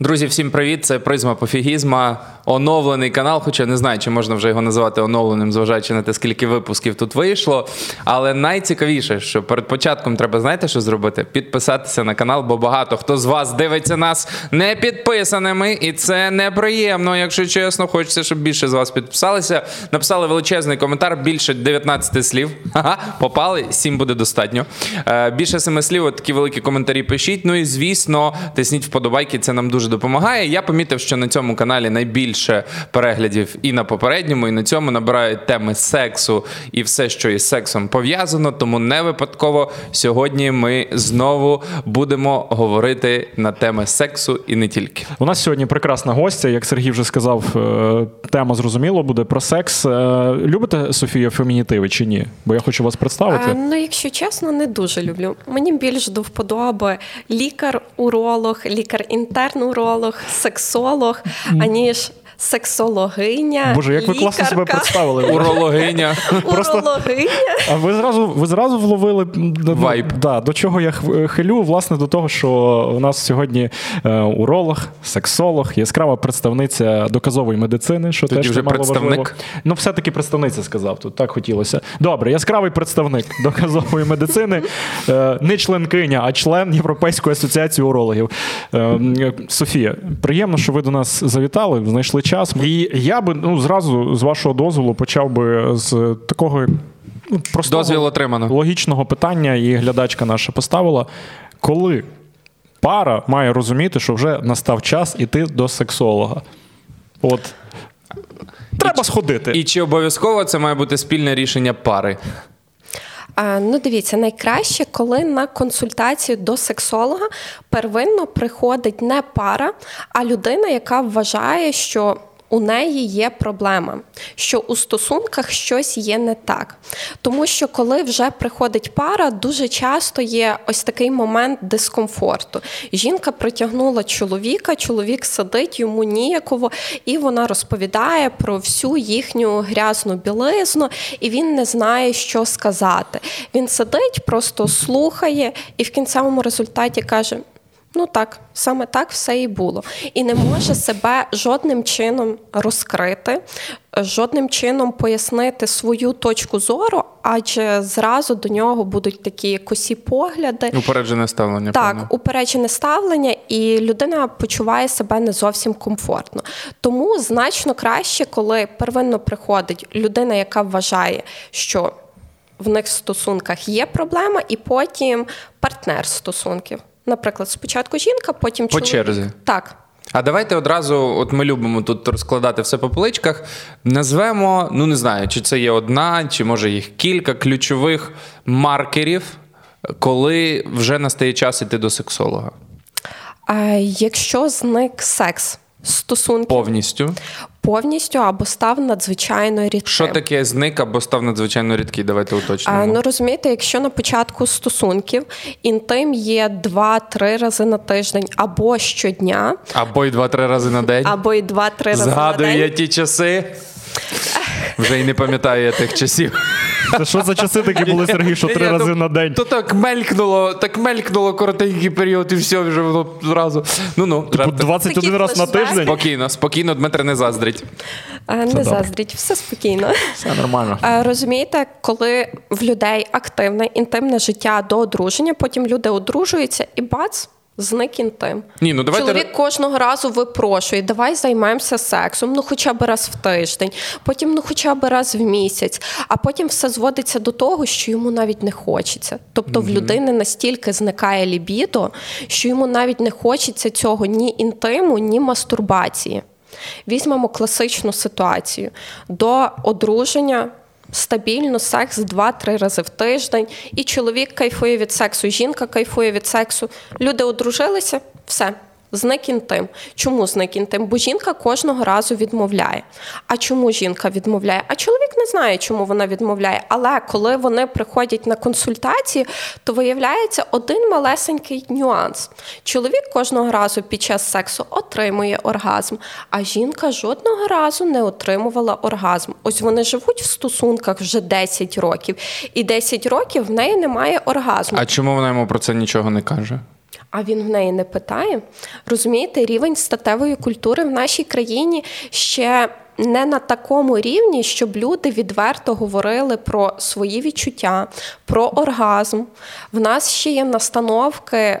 Друзі, всім привіт! Це призма пофігізма, оновлений канал. Хоча не знаю, чи можна вже його назвати оновленим, зважаючи на те, скільки випусків тут вийшло. Але найцікавіше, що перед початком треба знаєте, що зробити? Підписатися на канал, бо багато хто з вас дивиться нас не підписаними, і це неприємно. Якщо чесно, хочеться, щоб більше з вас підписалися. Написали величезний коментар, більше 19 слів. Ага, попали, 7 буде достатньо. Е, більше 7 слів, от такі великі коментарі пишіть. Ну і звісно, тисніть вподобайки, це нам дуже допомагає. Я помітив, що на цьому каналі найбільше переглядів і на попередньому, і на цьому набирають теми сексу і все, що із сексом пов'язано. Тому не випадково сьогодні ми знову будемо говорити на теми сексу і не тільки. У нас сьогодні прекрасна гостя, як Сергій вже сказав, е, тема зрозуміло буде про секс. Е, любите Софію фемінітиви чи ні? Бо я хочу вас представити. А, ну, якщо чесно, не дуже люблю. Мені більш до вподоби лікар-уролог, лікар-інтерн-уролог, сексолог, аніж сексологиня. Боже, як ви класно себе представили. Урологиня. Просто- Урологиня. А ви зразу ви зразу вловили Вайб. Да, до чого я хв- хилю, власне, до того, що у нас сьогодні е, уролог, сексолог, яскрава представниця доказової медицини, що Тоді теж вже представник. важливо. Ну, все-таки представниця сказав тут, так хотілося. Добре, яскравий представник доказової медицини, е, не членкиня, а член Європейської асоціації урологів. Е, Софія, приємно, що ви до нас завітали, знайшли час. І я би ну, зразу, з вашого дозволу, почав би з такого. ну, простого, Дозвіл отримано. логічного питання, і глядачка наша поставила. Коли пара має розуміти, що вже настав час іти до сексолога? От. Треба сходити. І чи обов'язково це має бути спільне рішення пари? Ну, дивіться, найкраще, коли на консультацію до сексолога первинно приходить не пара, а людина, яка вважає, що у неї є проблема, що у стосунках щось є не так. Тому що коли вже приходить пара, дуже часто є ось такий момент дискомфорту. Жінка притягнула чоловіка, чоловік сидить, йому ніяково, і вона розповідає про всю їхню грязну білизну, і він не знає, що сказати. Він сидить, просто слухає, і в кінцевому результаті каже. Ну так, саме так все і було. І не може себе жодним чином розкрити, жодним чином пояснити свою точку зору, адже зразу до нього будуть такі косі погляди. Упереджене ставлення. Так, певно. упереджене ставлення, і людина почуває себе не зовсім комфортно. Тому значно краще, коли первинно приходить людина, яка вважає, що в них в стосунках є проблема, і потім партнер стосунків. Наприклад, спочатку жінка, потім По чоловік. черзі. Так. А давайте одразу, от ми любимо тут розкладати все по поличках. Назвемо, ну не знаю, чи це є одна, чи може їх кілька ключових маркерів, коли вже настає час іти до сексолога. А якщо зник секс стосунків Повністю. Повністю або став надзвичайно рідким. Що таке зник або став надзвичайно рідкий? Давайте уточнимо. А, ну розумієте, якщо на початку стосунків інтим є 2-3 рази на тиждень або щодня, Або й два-три рази на день. або й 2-3 рази Згадую на я Згадує ті часи. Вже й не пам'ятаю я тих часів. Це що за часи такі були, Сергій, що три рази на день? То так мелькнуло, так мелькнуло коротенький період, і все вже воно зразу. Ну ну, Типу, 21 раз на тиждень? спокійно, спокійно, Дмитре не заздрить. Не добре. заздріть, все спокійно. Все нормально. Розумієте, коли в людей активне інтимне життя до одруження, потім люди одружуються і бац. Зник інтим. Ні, ну давайте- Чоловік кожного разу випрошує, давай займемося сексом, ну хоча б раз в тиждень, потім ну хоча б раз в місяць, а потім все зводиться до того, що йому навіть не хочеться. Тобто в людини настільки зникає лібідо, що йому навіть не хочеться цього ні інтиму, ні мастурбації. Візьмемо класичну ситуацію. До одруження стабільно секс 2-3 рази в тиждень, і чоловік кайфує від сексу, жінка кайфує від сексу. Люди одружилися, все. Зник інтим. Чому зник інтим? Бо жінка кожного разу відмовляє. А чому жінка відмовляє? А чоловік не знає, чому вона відмовляє. Але коли вони приходять на консультації, то виявляється один малесенький нюанс. Чоловік кожного разу під час сексу отримує оргазм, а жінка жодного разу не отримувала оргазм. Ось вони живуть в стосунках вже 10 років, і 10 років в неї немає оргазму. А чому вона йому про це нічого не каже? А він в неї не питає. Розумієте, рівень статевої культури в нашій країні ще. Не на такому рівні, щоб люди відверто говорили про свої відчуття, про оргазм. В нас ще є настановки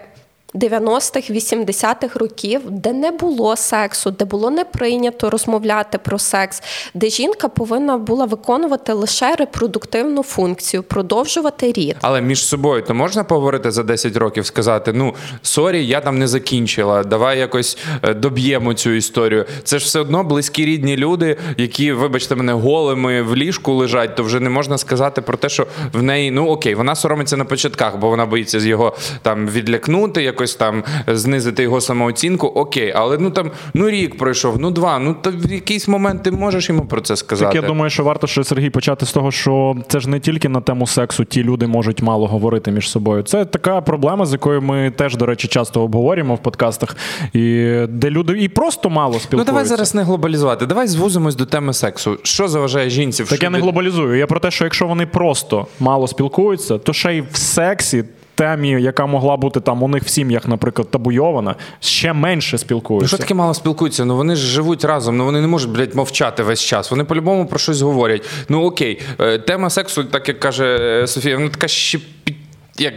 90-х, 80-х років, де не було сексу, де було не прийнято розмовляти про секс, де жінка повинна була виконувати лише репродуктивну функцію, продовжувати рід. Але між собою то можна поговорити за 10 років, сказати: ну sorry, я там не закінчила. Давай якось е, доб'ємо цю історію. Це ж все одно близькі рідні люди, які, вибачте, мене голими в ліжку лежать, то вже не можна сказати про те, що в неї ну okay, вона соромиться на початках, бо вона боїться з його там відлякнути, якось там знизити його самооцінку. Okay, але ну там ну рік пройшов, ну два. Ну то в якийсь момент ти можеш йому про це сказати. Так я думаю, що варто ще Сергій почати з того, що це ж не тільки на тему сексу, ті люди можуть мало говорити між собою. Це така проблема, з якою ми теж, до речі, часто обговорюємо в подкастах, і де люди і просто мало спілкуються. Ну давай зараз не глобалізувати. Давай звузимось до теми сексу. Що заважає жінці Так я не глобалізую. Я про те, що якщо вони просто мало спілкуються, то ще й в сексі. Темі, яка могла бути там у них в сім'ях, наприклад, табуйована, ще менше Ну, спілкуються. що таке мало спілкуються? Ну вони ж живуть разом, ну вони не можуть, блядь, мовчати весь час. Вони по-любому про щось говорять. Ну окей, е, тема сексу, так як каже е, Софія, вона така ще під- як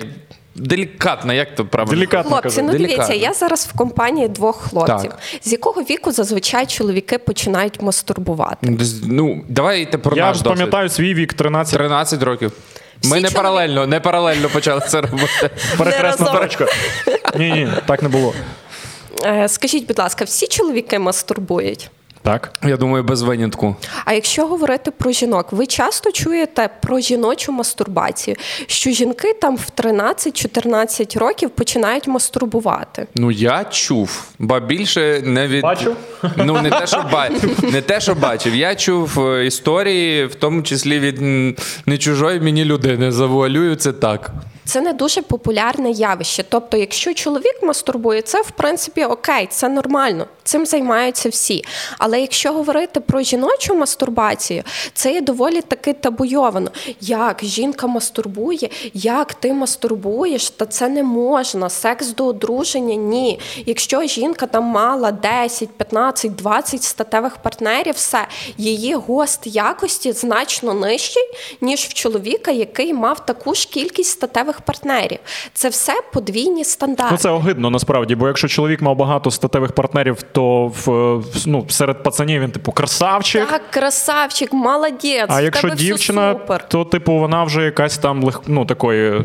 делікатна, як то правильно? Делікатно Хлопці, казати. ну Делікатно. дивіться, я зараз в компанії двох хлопців. Так. З якого віку зазвичай чоловіки починають мастурбувати? Ну, Ну, давайте про Я наш досвід. пам'ятаю свій вік 13 13 років. Ми не чоловік... паралельно, не паралельно почали це робити. перехресна разом. точка. Ні, ні, так не було. Е, Скажіть, будь ласка, всі чоловіки мастурбують? Так. Я думаю, без винятку. А якщо говорити про жінок, ви часто чуєте про жіночу мастурбацію, що жінки там в 13-14 років починають мастурбувати. Ну я чув, ба більше не від Бачив? Ну не те, що ба... не те, що бачив. Я чув е, історії, в тому числі від не чужої мені людини. Завуалюю це так. Це не дуже популярне явище. Тобто, якщо чоловік мастурбує, це в принципі окей, це нормально. Цим займаються всі. Але якщо говорити про жіночу мастурбацію, це є доволі таки табуйовано. Як жінка мастурбує, як ти мастурбуєш, та це не можна. Секс до одруження ні. Якщо жінка там мала 10, 15, 20 статевих партнерів, все її гост якості значно нижчий, ніж в чоловіка, який мав таку ж кількість статевих партнерів. Це все подвійні стандарти. Ну це огидно насправді, бо якщо чоловік мав багато статевих партнерів, то в- ну, серед пацанів він типу красавчик. Так, красавчик, молодець. А якщо дівчина, супер. то типу вона вже якась там лег, ну, такої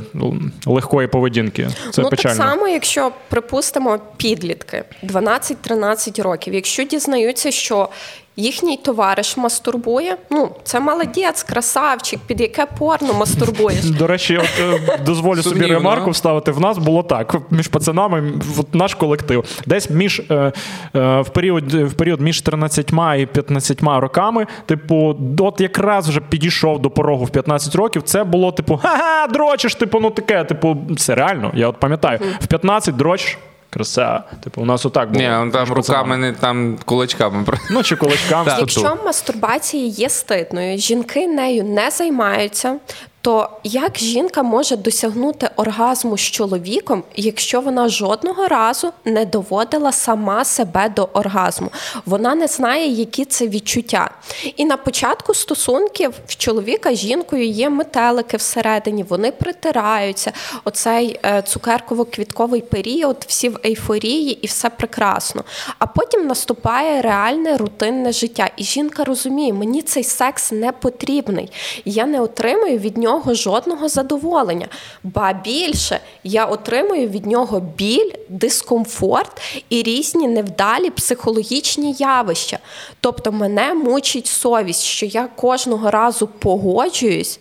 легкої поведінки. Це ну печально. так само, якщо припустимо підлітки 12-13 років, якщо дізнаються, що їхній товариш мастурбує, ну це молодець, красавчик, під яке порно мастурбуєш. До речі, от, е, дозволю собі ремарку вставити. В нас було так: між пацанами, от наш колектив, десь між е, е, в період в період між 13 і 15 роками, типу, от якраз вже підійшов до порогу в 15 років. Це було типу, ха-ха, дрочиш, типу, ну таке. Типу, це реально. Я от пам'ятаю, в 15 дрочиш. Краса. Типу, у нас отак було. Ні, он там руками, не там кулачками. Ну, чи кулачками. Якщо мастурбація є стидною, жінки нею не займаються. То як жінка може досягнути оргазму з чоловіком, якщо вона жодного разу не доводила сама себе до оргазму? Вона не знає, які це відчуття. І на початку стосунків в чоловіка з жінкою є метелики всередині, вони притираються. Оцей е, цукерково-квітковий період, всі в ейфорії, і все прекрасно. А потім наступає реальне рутинне життя. І жінка розуміє, мені цей секс не потрібний. Я не отримую від нього жодного задоволення. Ба більше я отримую від нього біль, дискомфорт і різні невдалі психологічні явища. Тобто мене мучить совість, що я кожного разу погоджуюсь.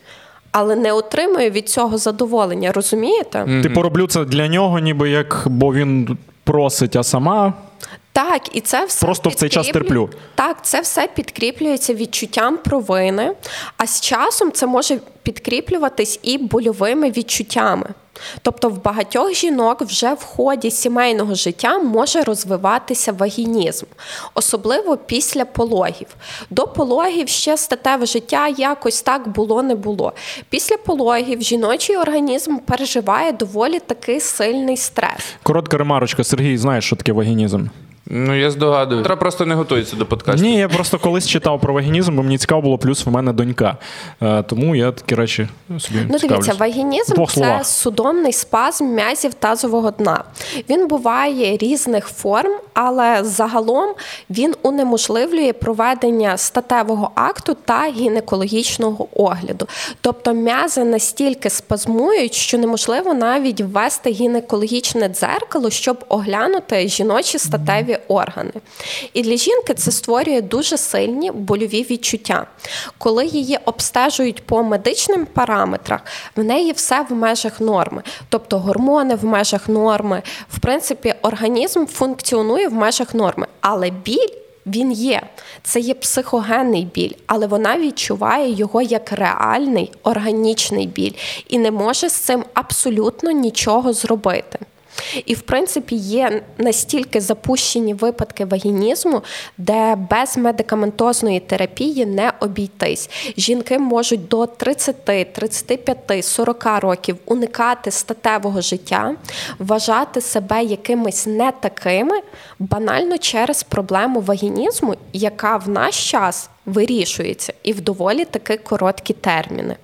Але не отримую від цього задоволення, розумієте? Типу, роблю це для нього, ніби як, бо він просить, а сама Так, і це все Просто в цей час терплю. Так, це все підкріплюється відчуттям провини, а з часом це може підкріплюватись і больовими відчуттями. Тобто в багатьох жінок вже в ході сімейного життя може розвиватися вагінізм, особливо після пологів. До пологів ще статеве життя якось так було не було. Після пологів жіночий організм переживає доволі такий сильний стрес. Коротка ремарочка, Сергій, знаєш, що таке вагінізм? Ну, я здогадую. Треба просто не готується до подкасту. Ні, я просто колись читав про вагінізм, бо мені цікаво було, плюс в мене донька. Е, тому я такі речі собі Ну, цікавлюсь. дивіться, вагінізм це словах. судомний спазм м'язів тазового дна. Він буває різних форм, але загалом він унеможливлює проведення статевого акту та гінекологічного огляду. Тобто м'язи настільки спазмують, що неможливо навіть ввести гінекологічне дзеркало, щоб оглянути жіночі статеві органи. І для жінки це створює дуже сильні больові відчуття. Коли її обстежують по медичним параметрах, в неї все в межах норми, тобто гормони в межах норми. В принципі, організм функціонує в межах норми, але біль. Він є, це є психогенний біль, але вона відчуває його як реальний органічний біль і не може з цим абсолютно нічого зробити. І, в принципі, є настільки запущені випадки вагінізму, де без медикаментозної терапії не обійтись. Жінки можуть до 30, 35, 40 років уникати статевого життя, вважати себе якимись не такими, банально через проблему вагінізму, яка в наш час вирішується і в доволі таки короткі терміни.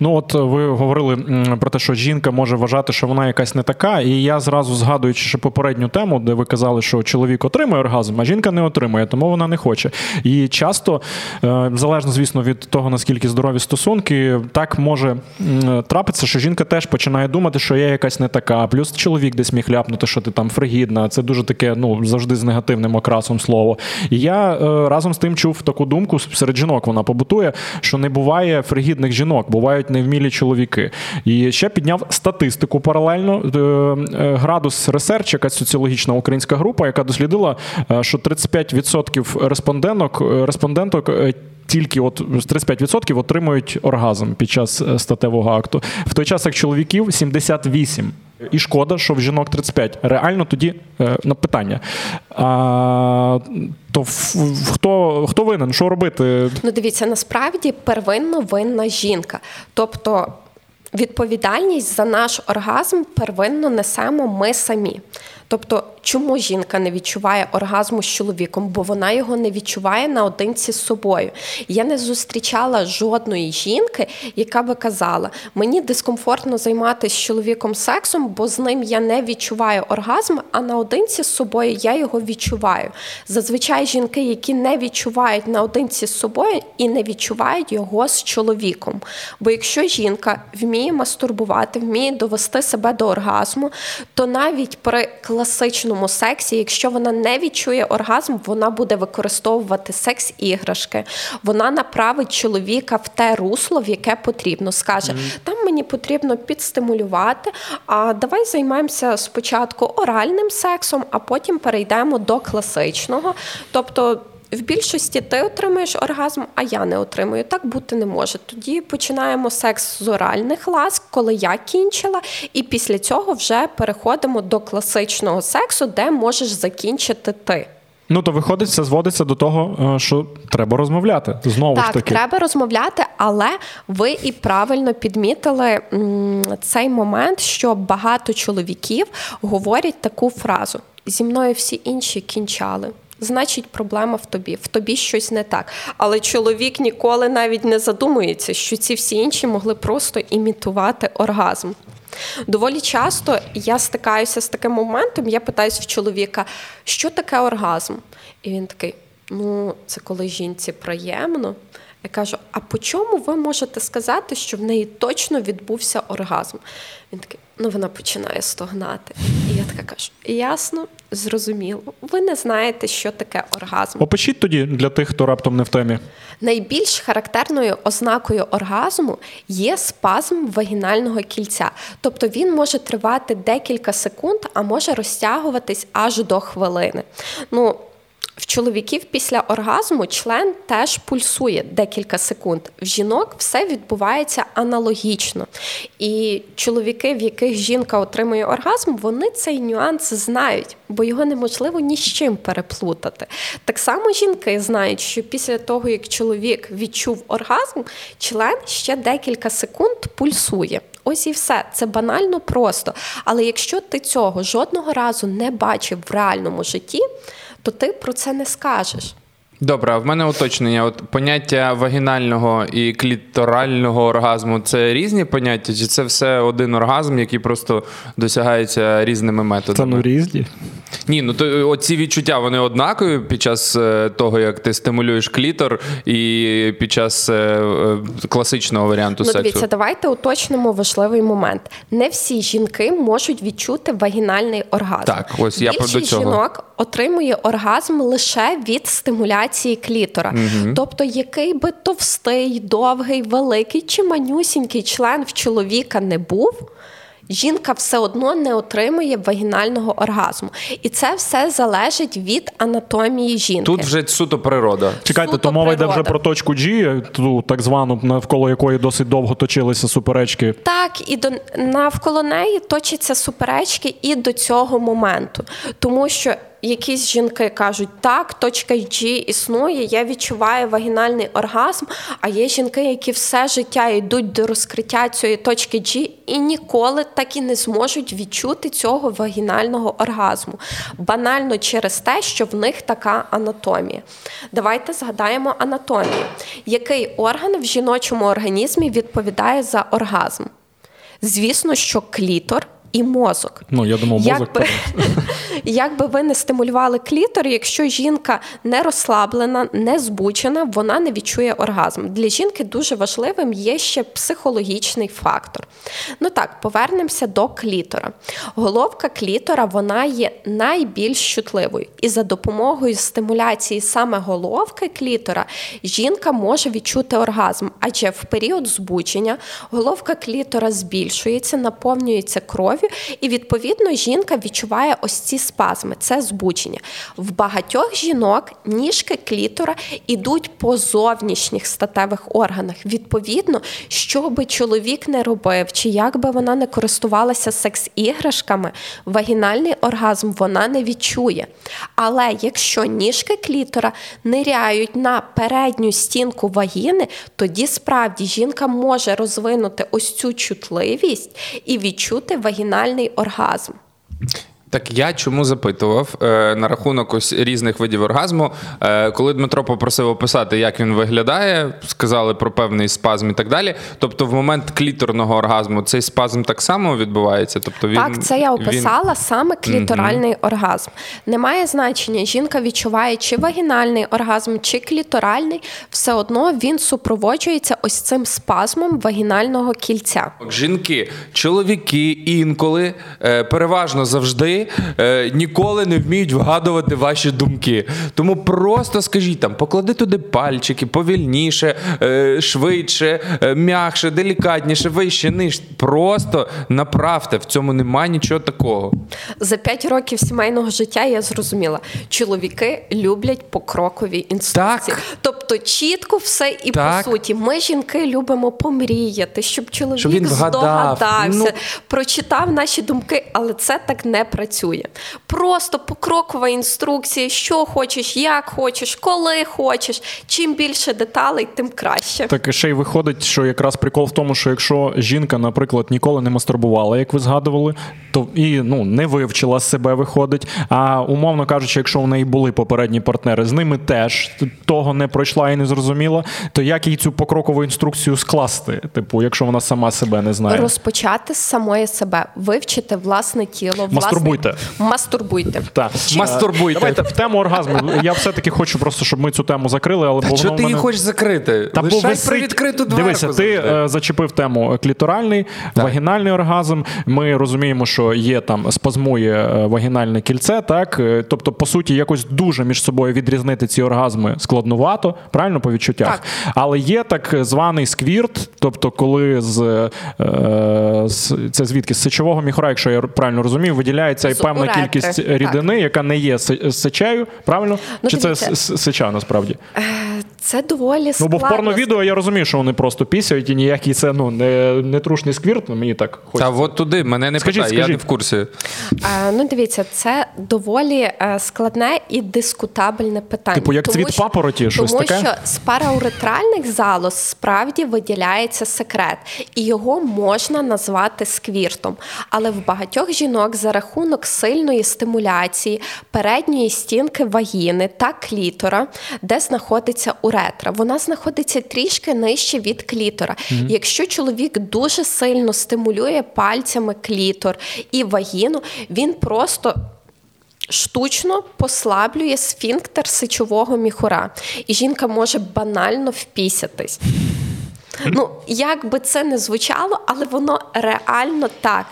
Ну, от ви говорили про те, що жінка може вважати, що вона якась не така. І я зразу згадуючи ще попередню тему, де ви казали, що чоловік отримує оргазм, а жінка не отримує, тому вона не хоче. І часто, е, залежно, звісно, від того, наскільки здорові стосунки, так може трапитися, що жінка теж починає думати, що я якась не така. Плюс чоловік десь міг ляпнути, що ти там фригідна. Це дуже таке, ну завжди з негативним окрасом слово. І я е, разом з тим чув таку думку серед жінок. Вона побутує, що не буває фригідних жінок, бувають невмілі чоловіки. І ще підняв статистику паралельно. Е, е, Gradus Research, якась соціологічна українська група, яка дослідила, е, що 35% респонденток, респонденток. Тільки от 35% отримують оргазм під час статевого акту. В той час як чоловіків 78%. І шкода, що в жінок 35. Реально тоді е, на питання. А, то хто, хто винен? Що робити? Ну, дивіться, насправді первинно винна жінка. Тобто відповідальність за наш оргазм первинно несемо ми самі. Тобто, чому жінка не відчуває оргазму з чоловіком? Бо вона його не відчуває наодинці з собою. Я не зустрічала жодної жінки, яка би казала: мені дискомфортно займатися чоловіком сексом, бо з ним я не відчуваю оргазм, а наодинці з собою я його відчуваю. Зазвичай жінки, які не відчувають наодинці з собою і не відчувають його з чоловіком. Бо якщо жінка вміє мастурбувати, вміє довести себе до оргазму, то навіть при класичному сексі, якщо вона не відчує оргазм, вона буде використовувати секс-іграшки. Вона направить чоловіка в те русло, в яке потрібно. Скаже: там мені потрібно підстимулювати. А давай займаємося спочатку оральним сексом, а потім перейдемо до класичного. Тобто. В більшості ти отримуєш оргазм, а я не отримую. Так бути не може. Тоді починаємо секс з оральних ласк, коли я кінчила, і після цього вже переходимо до класичного сексу, де можеш закінчити ти. Ну то виходить, це зводиться до того, е, що треба розмовляти. Знову ж таки. треба розмовляти, але ви і правильно підмітили цей момент, що багато чоловіків говорять таку фразу: зі мною всі інші кінчали. Значить, проблема в тобі, в тобі щось не так. Але чоловік ніколи навіть не задумується, що ці всі інші могли просто імітувати оргазм. Доволі часто я стикаюся з таким моментом, я питаюся в чоловіка, що таке оргазм? І він такий: ну, це коли жінці приємно. Я кажу: а по чому ви можете сказати, що в неї точно відбувся оргазм? Він такий, ну вона починає стогнати. І я така кажу: ясно, зрозуміло. Ви не знаєте, що таке оргазм. Опишіть тоді для тих, хто раптом не в темі. Найбільш характерною ознакою оргазму є спазм вагінального кільця. Тобто він може тривати декілька секунд, а може розтягуватись аж до хвилини. Ну, В чоловіків після оргазму член теж пульсує декілька секунд. В жінок все відбувається аналогічно. І чоловіки, в яких жінка отримує оргазм, вони цей нюанс знають, бо його неможливо ні з чим переплутати. Так само жінки знають, що після того, як чоловік відчув оргазм, член ще декілька секунд пульсує. Ось і все. Це банально просто. Але якщо ти цього жодного разу не бачив в реальному житті, то ти про це не скажеш. Добре, а в мене уточнення. От поняття вагінального і кліторального оргазму це різні поняття, чи це все один оргазм, який просто досягається різними Це методами? ну різні. Ні, ну то оці відчуття вони однакові під час е, того, як ти стимулюєш клітор, і під час е, е, класичного варіанту Ну, сексу. дивіться, давайте уточнимо важливий момент. Не всі жінки можуть відчути вагінальний оргазм. Так, ось я Більшість до цього. жінок отримує оргазм лише від стимуляції клітора. Тобто, який би товстий, довгий, великий чи манюсінький член в чоловіка не був. Жінка все одно не отримує вагінального оргазму, і це все залежить від анатомії жінки. Тут вже суто природа. Чекайте, Суто то мова йде вже про точку G, ту так звану, навколо якої досить довго точилися суперечки. Так, і до навколо неї точаться суперечки і до цього моменту, тому що. Якісь жінки кажуть, так, точка G існує, я відчуваю вагінальний оргазм. А є жінки, які все життя йдуть до розкриття цієї точки G і ніколи так і не зможуть відчути цього вагінального оргазму. Банально через те, що в них така анатомія. Давайте згадаємо анатомію. Який орган в жіночому організмі відповідає за оргазм? Звісно, що клітор і мозок. Ну, я думав, мозок. Якби, якби ви не стимулювали клітор, якщо жінка не розслаблена, не збучена, вона не відчує оргазм. Для жінки дуже важливим є ще психологічний фактор. Ну так, повернемося до клітора. Головка клітора вона є найбільш чутливою. І за допомогою стимуляції саме головки клітора жінка може відчути оргазм, адже в період збучення головка клітора збільшується, наповнюється кров'ю, і відповідно жінка відчуває ось ці спазми. Це збучення. В багатьох жінок ніжки клітора ідуть по зовнішніх статевих органах. Відповідно, що би чоловік не робив, чи як би вона не користувалася секс-іграшками, вагінальний оргазм вона не відчує. Але якщо ніжки клітора ниряють на передню стінку вагіни, тоді справді жінка може розвинути ось цю чутливість і відчути вагінальний оргазм. Так я чому запитував е, на рахунок ось різних видів оргазму. Е, коли Дмитро попросив описати, як він виглядає, сказали про певний спазм і так далі. Тобто, в момент кліторного оргазму цей спазм так само відбувається. Тобто він так, це я він- описала саме кліторальний оргазм. Немає значення, жінка відчуває чи вагінальний оргазм, чи кліторальний, все одно він супроводжується ось цим спазмом вагінального кільця. Жінки, чоловіки інколи е, переважно завжди е, ніколи не вміють вгадувати ваші думки. Тому просто скажіть там, поклади туди пальчики повільніше, е, швидше, е, м'якше, делікатніше, вище, нижче. Просто направте. В цьому немає нічого такого. За 5 років сімейного життя я зрозуміла, чоловіки люблять покрокові інструкції. Так. Тобто чітко все і Так. по суті. Ми жінки любимо помріяти, щоб чоловік Щоб він здогадався, Ну. прочитав наші думки, але це так не працює. Просто покрокова інструкція, що хочеш, як хочеш, коли хочеш. Чим більше деталей, тим краще. Так ще й виходить, що якраз прикол в тому, що якщо жінка, наприклад, ніколи не мастурбувала, як ви згадували, то і ну не вивчила себе, виходить. А умовно кажучи, якщо в неї були попередні партнери, з ними теж того не пройшла і не зрозуміла, то як їй цю покрокову інструкцію скласти? Типу, якщо вона сама себе не знає. Розпочати з самої себе, вивчити власне тіло, власне... Мастурбуйте. Мастурбуйте. Так. Мастурбуйте. Давайте в тему оргазму. Я все-таки хочу просто, щоб ми цю тему закрили, але Та бо воно ти в її мене- хочеш закрити? Та Лишай висить- при відкриту дверку Дивися, ти завжди. е, зачепив тему кліторальний, вагінальний оргазм. Ми розуміємо, що є там спазмує е, вагінальне кільце, так Е, тобто, по суті, якось дуже між собою відрізнити ці оргазми складнувато. правильно по відчуттях. Так. Але є так званий сквірт, тобто, коли з, е, з це звідки з сечового міхора, якщо я правильно розумію, виділяється З певна уретри, кількість так. рідини, яка не є сичаю, сечею, правильно? Ну, Чи дивіться. це сеча насправді? Це доволі Ну, бо в порновідео я розумію, що вони просто пісяють і ніякий це ну, не, не трушний сквірт, ну, мені так Та от туди мене не Скажіть, питай, я не в курсі. Е, Ну, дивіться, це доволі е, складне і дискутабельне питання. Типу, як цвіт папороті, щось тому таке? що з парауретральних залоз справді виділяється секрет, і його можна назвати сквіртом. Але в багатьох жінок за рахунок сильної стимуляції передньої стінки вагіни та клітора, де знаходиться уретра, вона знаходиться трішки нижче від клітора. Якщо чоловік дуже сильно стимулює пальцями клітор і вагіну, він просто. Штучно послаблює сфінктер сечового міхура, і жінка може банально впісятись. Ну, як би це не звучало, але воно реально так.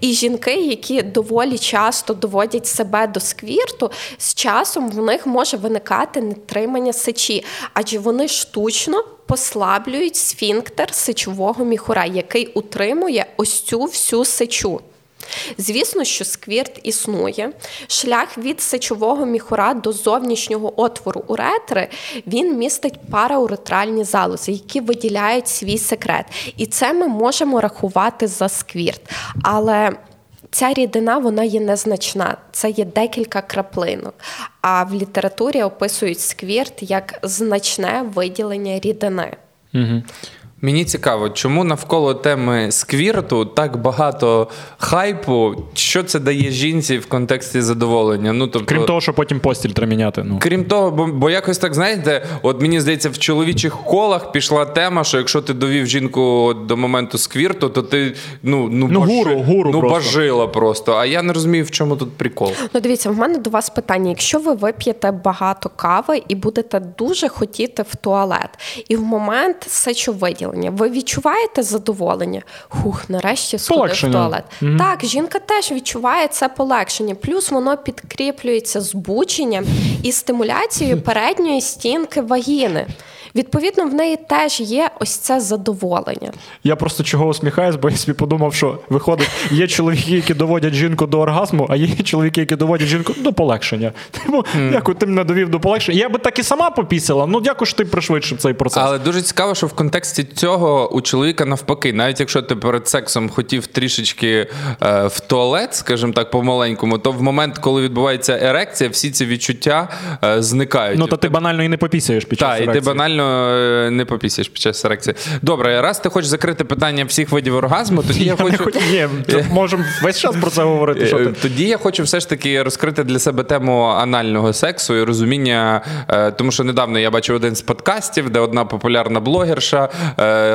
І жінки, які доволі часто доводять себе до сквірту, з часом в них може виникати нетримання сечі, адже вони штучно послаблюють сфінктер сечового міхура, який утримує ось цю всю сечу. Звісно, що сквірт існує. Шлях від сечового міхура до зовнішнього отвору уретри він містить парауретральні залози, які виділяють свій секрет. І це ми можемо рахувати за сквірт. Але ця рідина вона є незначна, це є декілька краплинок. А в літературі описують сквірт як значне виділення рідини. Мені цікаво, чому навколо теми сквірту так багато хайпу, що це дає жінці в контексті задоволення? Ну, тобто, Крім того, що потім постіль треба міняти. Ну. Крім того, бо, бо якось так знаєте, от мені здається, в чоловічих колах пішла тема, що якщо ти довів жінку до моменту сквірту, то ти ну ну, Ну, гуру, гуру ну просто. бажила просто. А я не розумію, в чому тут прикол. Ну, дивіться, в мене до вас питання: якщо ви вип'єте багато кави і будете дуже хотіти в туалет, і в момент сечовиділення, ви відчуваєте задоволення? Хух, нарешті сходив в туалет. Mm-hmm. Так, жінка теж відчуває це полегшення. Плюс воно підкріплюється збученням і стимуляцією передньої стінки вагіни. Відповідно, в неї теж є ось це задоволення. Я просто чого усміхаюсь, бо я собі подумав, що виходить, є чоловіки, які доводять жінку до оргазму, а є чоловіки, які доводять жінку до полегшення. Тому дякую, ти мене довів до полегшення. Я би так і сама попісила. Ну дякую, що ти пришвидшив цей процес. Але дуже цікаво, що в контексті цього у чоловіка навпаки, навіть якщо ти перед сексом хотів трішечки е, в туалет, скажімо так, по-маленькому, то в момент, коли відбувається ерекція, всі ці відчуття е, зникають. Ну, то ти банально і не попісяєш під час Так, і ти банально е, не попісиш під час ерекції. Добре, раз ти хочеш закрити питання всіх видів оргазму, тоді я, Я хочу. хоч- Ні, можемо весь час про це говорити. Що Е, ти? Тоді я хочу все ж таки розкрити для себе тему анального сексу і розуміння, е, тому що недавно я бачив один з подкастів, де одна популярна блогерша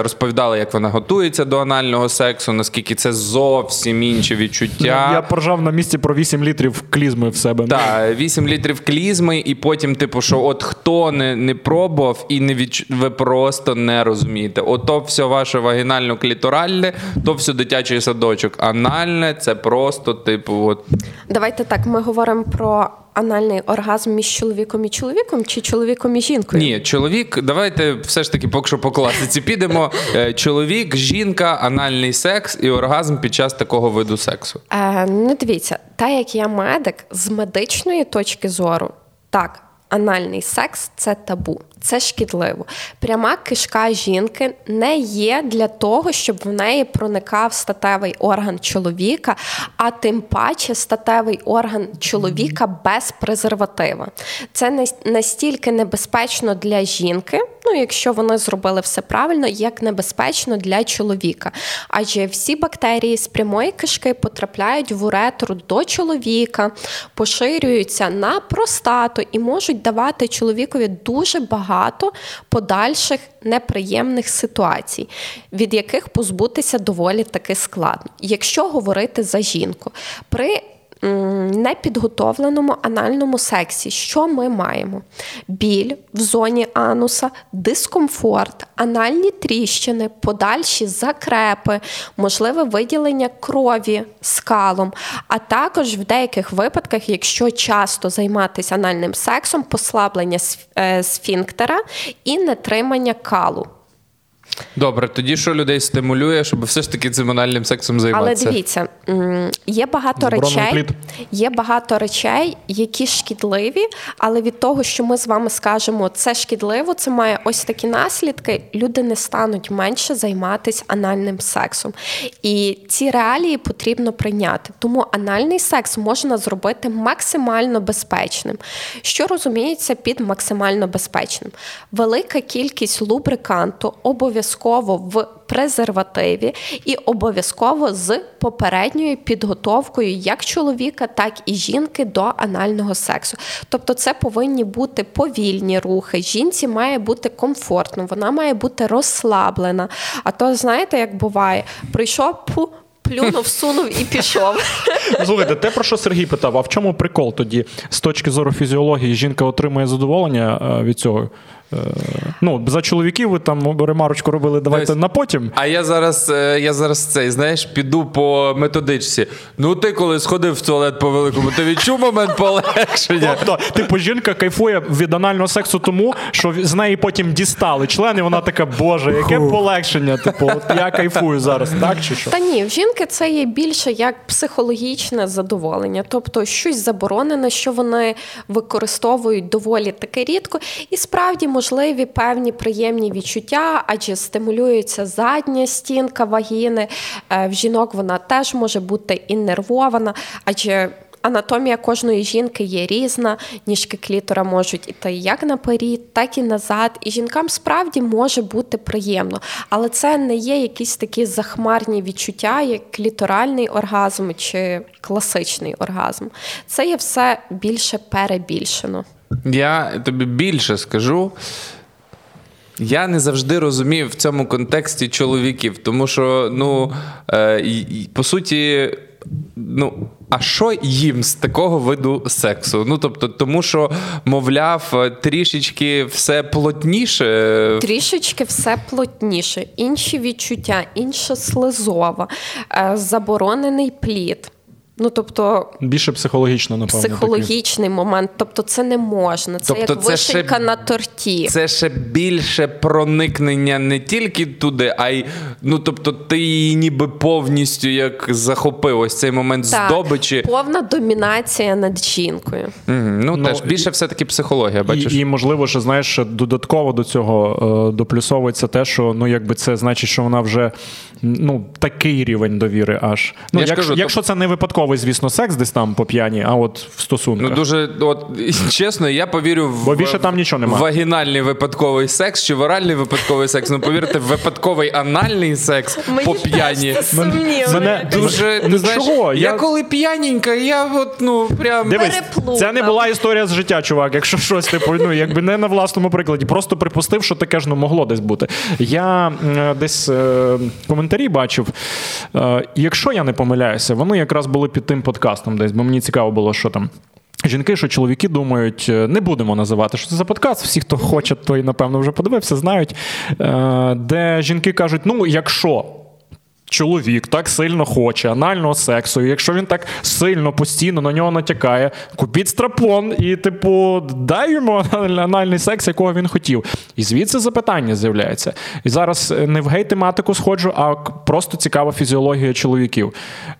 розповідала, як вона готується до анального сексу, наскільки це зовсім інші відчуття. Я поржав на місці про 8 літрів клізми в себе. Так, 8 літрів клізми, і потім, типу, що от хто не, не пробував і не відч... ви просто не розумієте. Ото все ваше вагінально-кліторальне, то все дитячий садочок. Анальне це просто, типу, от Давайте так, ми говоримо про анальний оргазм між чоловіком і чоловіком чи чоловіком і жінкою? Ні, чоловік, давайте все ж таки поки що по класиці підемо. Е, Чоловік, жінка, анальний секс і оргазм під час такого виду сексу. Е, ну, дивіться, та як я медик, з медичної точки зору, так, анальний секс це табу, це шкідливо. Пряма кишка жінки не є для того, щоб в неї проникав статевий орган чоловіка, а тим паче статевий орган чоловіка без презерватива. Це настільки небезпечно для жінки, ну якщо вони зробили все правильно, як небезпечно для чоловіка. Адже всі бактерії з прямої кишки потрапляють в уретру до чоловіка, поширюються на простату і можуть давати чоловікові дуже багато подальших неприємних ситуацій, від яких позбутися доволі таки складно. Якщо говорити за жінку, при непідготовленому анальному сексі, що ми маємо? Біль в зоні ануса, дискомфорт, анальні тріщини, подальші закрепи, можливе виділення крові скалом, а також в деяких випадках, якщо часто займатися анальним сексом, послаблення е, сфінктера і нетримання калу. Добре, тоді що людей стимулює, щоб все ж таки цим анальним сексом займатися? Але дивіться, є багато Зборонний речей, плід. є багато речей, які шкідливі, але від того, що ми з вами скажемо, це шкідливо, це має ось такі наслідки. Люди не стануть менше займатися анальним сексом. І ці реалії потрібно прийняти. Тому анальний секс можна зробити максимально безпечним. Що розуміється під максимально безпечним? Велика кількість лубриканту обов'язково обов'язково в презервативі і обов'язково з попередньою підготовкою як чоловіка, так і жінки до анального сексу. Тобто, це повинні бути повільні рухи. Жінці має бути комфортно, вона має бути розслаблена. А то знаєте, як буває, прийшов пу. Плюнув, сунув і пішов. Слухайте, те, про що Сергій питав, а в чому прикол тоді з точки зору фізіології жінка отримує задоволення е, від цього? Е, ну, за чоловіків ви там ремарочку робили, давайте Ось. на потім. А я зараз е, я зараз цей, знаєш, піду по методичці. Ну, ти коли сходив в туалет по великому, ти відчув момент полегшення. Тобто, типу, жінка кайфує від анального сексу тому, що з неї потім дістали член, і вона така, боже, яке полегшення. Типу, от я кайфую зараз, так чи що? Та ні, в жінки це є більше як психологічне задоволення, тобто щось заборонене, що вони використовують доволі таки рідко, і справді можливі певні приємні відчуття, адже стимулюється задня стінка вагіни. Е, в жінок вона теж може бути іннервована, адже. Анатомія кожної жінки є різна, ніжки клітора можуть іти як наперед, так і назад. І жінкам справді може бути приємно, але це не є якісь такі захмарні відчуття, як кліторальний оргазм чи класичний оргазм. Це є все більше перебільшено. Я тобі більше скажу. Я не завжди розумів в цьому контексті чоловіків, тому що, ну, е, по суті, ну, а що їм з такого виду сексу? Ну, тобто, тому що, мовляв, трішечки все плотніше. Трішечки все плотніше, інші відчуття, інша слизова, е, заборонений плід. Ну, тобто, Більше психологічно, напевно. такий. психологічний момент, тобто це не можна. Це Тобто як це ще- на торті. Це ще більше проникнення не тільки туди, а й ну тобто, ти її ніби повністю як захопив ось цей момент Так, здобичі. повна домінація над жінкою. Мгм. Ну, Ну, теж більше все-таки психологія, бачиш. І, і можливо, що знаєш, додатково до цього е, доплюсовується те, що ну якби це значить, що вона вже ну такий рівень довіри аж. Ну Я якщо, кажу, якщо це не випадковий, звісно, секс десь там по п'яні, а от в стосунках. Ну дуже от чесно, я повірю в Бо більше там нічого немає. вагінальний випадковий секс чи в оральний випадковий секс. Ну повірте, в випадковий анальний секс по п'яні. це мене- Дуже Ну, знаєш, чого? я... Я- коли п'яненька, я от ну прям Дивись, Переплутав. це не була історія з життя, чувак. Якщо щось типу, ну якби не на власному прикладі, просто припустив, що таке ж ну могло десь бути. Я м, десь е, коментарі бачив. Е, якщо я не помиляюся, вони якраз були під тим подкастом, десь, бо мені цікаво було, що там. Жінки, що чоловіки думають, е, не будемо називати, що це за подкаст. Всі, хто хоче, той напевно вже подивився, знають. Е, Де жінки кажуть: ну, якщо чоловік так сильно хоче анального сексу, і якщо він так сильно постійно на нього натякає, купіть страпон і, типу, дай йому анальний секс, якого він хотів. І звідси запитання з'являється. І зараз е, не в гей-тематику сходжу, а просто цікава фізіологія чоловіків.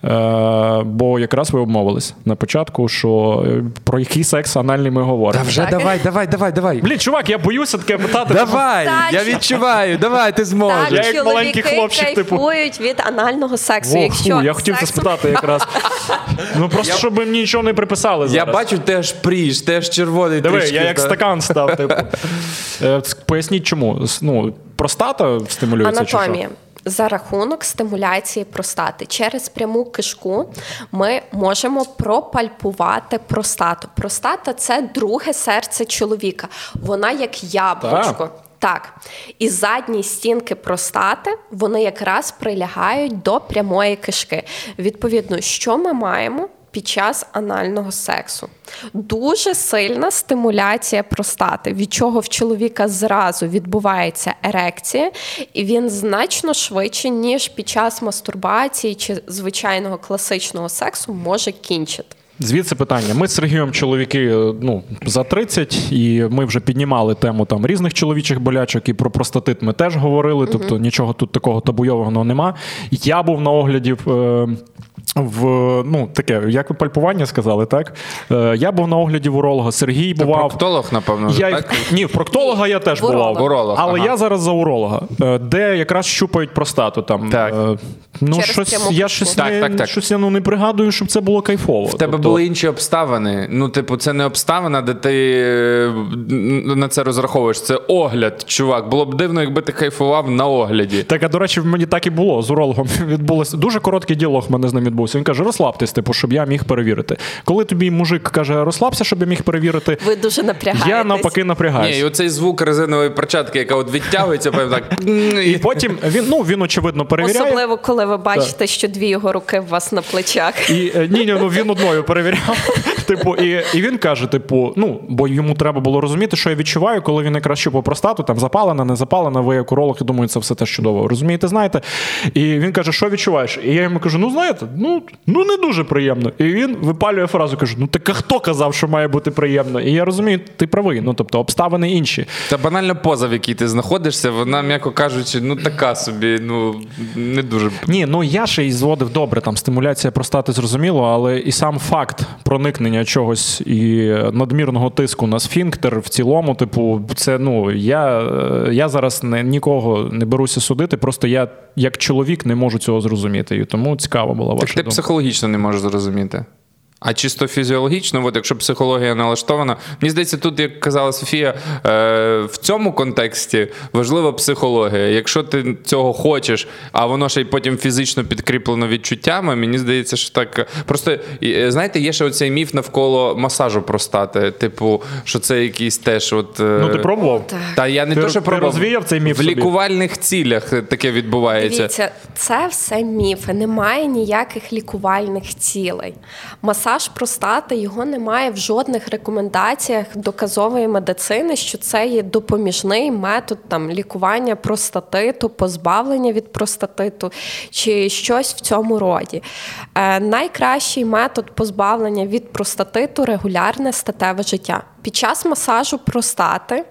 Е, бо якраз ви обмовились на початку, що е, про який секс анальний ми говоримо. Та вже давай, давай, давай, давай. Блін, чувак, я боюся таке питати. Давай, Так, я відчуваю, давай, ти зможеш. Я як маленький хлопчик, типу. кайфують від анального сексу. Во, якщо фу, я хотів це спитати якраз. Ну просто щоб мені нічого не приписали. Я бачу, ти аж пріж, ти аж червоний. Диви, трішки, я як та. стакан став. Типу. Е, Поясніть чому. Ну, простата стимулюється чи Анатомія. що? За рахунок стимуляції простати через пряму кишку ми можемо пропальпувати простату. Простата це друге серце чоловіка. Вона як яблучко. Так, і задні стінки простати вони якраз прилягають до прямої кишки. Відповідно, що ми маємо? під час анального сексу. Дуже сильна стимуляція простати, від чого в чоловіка зразу відбувається ерекція, і він значно швидше, ніж під час мастурбації чи звичайного класичного сексу може кінчити. Звідси питання. Ми з Сергієм чоловіки е, ну, за 30, і ми вже піднімали тему там різних чоловічих болячок, і про простатит ми теж говорили. Тобто нічого тут такого табуйованого нема. Я був на огляді. Е, в ну таке, як ви пальпування сказали, так? Е, я був на огляді в уролога. Сергій Ти бував. проктолог, напевно, вже, Я, так? Ні, в проктолога я теж в бував. Уролог, але ага. я зараз за уролога, е, де якраз щупають простату. Там, Так. Е, Ну, Через щось, я щось, Так, не, так, так. щось я ну, не пригадую, щоб це було кайфово. В тебе Тобто- були інші обставини. Ну, типу, це не обставина, де ти е, на це розраховуєш. Це огляд, чувак. Було б дивно, якби ти кайфував на огляді. Так, а до речі, в мені так і було з урологом. Відбулося дуже короткий діалог в мене з ним відбувся. Він каже: розслабтесь, типу, щоб я міг перевірити. Коли тобі мужик каже, розслабся, щоб я міг перевірити, Ви дуже напрягаєтесь. я навпаки Ні, напрягаюся. і оцей звук резинової перчатки, яка от відтягується, певно так. І потім він, ну, він очевидно перевіряє. Особливо, коли ви бачите, що дві його руки у вас на плечах. І е, ні, ні, ну він одною перевіряв. Типу, і, і він каже: типу, ну, бо йому треба було розуміти, що я відчуваю, коли він якраз щупав простату, там запалена, не запалена, ви як уролог, я думаю, це все теж чудово. Розумієте, знаєте? І він каже, що відчуваєш? І я йому кажу: ну знаєте, ну, ну не дуже приємно. І він випалює фразу, каже: Ну так а хто казав, що має бути приємно? І я розумію, ти правий. Ну тобто обставини інші. Та банальна поза, в якій ти знаходишся, вона, м'яко кажучи, ну така собі, ну не дуже. Ні, ну я ще й зводив добре, там стимуляція простати зрозуміло, але і сам факт проникнення чогось і надмірного тиску на сфінктер в цілому, типу, це ну я, я зараз не, нікого не беруся судити, просто я як чоловік не можу цього зрозуміти. І тому цікава була ваша ти психологічно не можеш зрозуміти. А чисто фізіологічно, от якщо психологія налаштована, мені здається, тут, як казала Софія, е, в цьому контексті важлива психологія. Якщо ти цього хочеш, а воно ще й потім фізично підкріплено відчуттями, мені здається, що так. Просто е, знаєте, є ще оцей міф навколо масажу простати. Типу, що це якийсь теж от. е, Ну ти пробував? Та я не Ти- то, що ти пробував. розвіяв цей міф в собі? лікувальних цілях таке відбувається. Дивіться, це все міфи, немає ніяких лікувальних цілей. Масаж простати його немає в жодних рекомендаціях доказової медицини, що це є допоміжний метод там лікування простатиту, позбавлення від простатиту чи щось в цьому роді. Е, найкращий метод позбавлення від простатиту регулярне статеве життя. Під час масажу простати.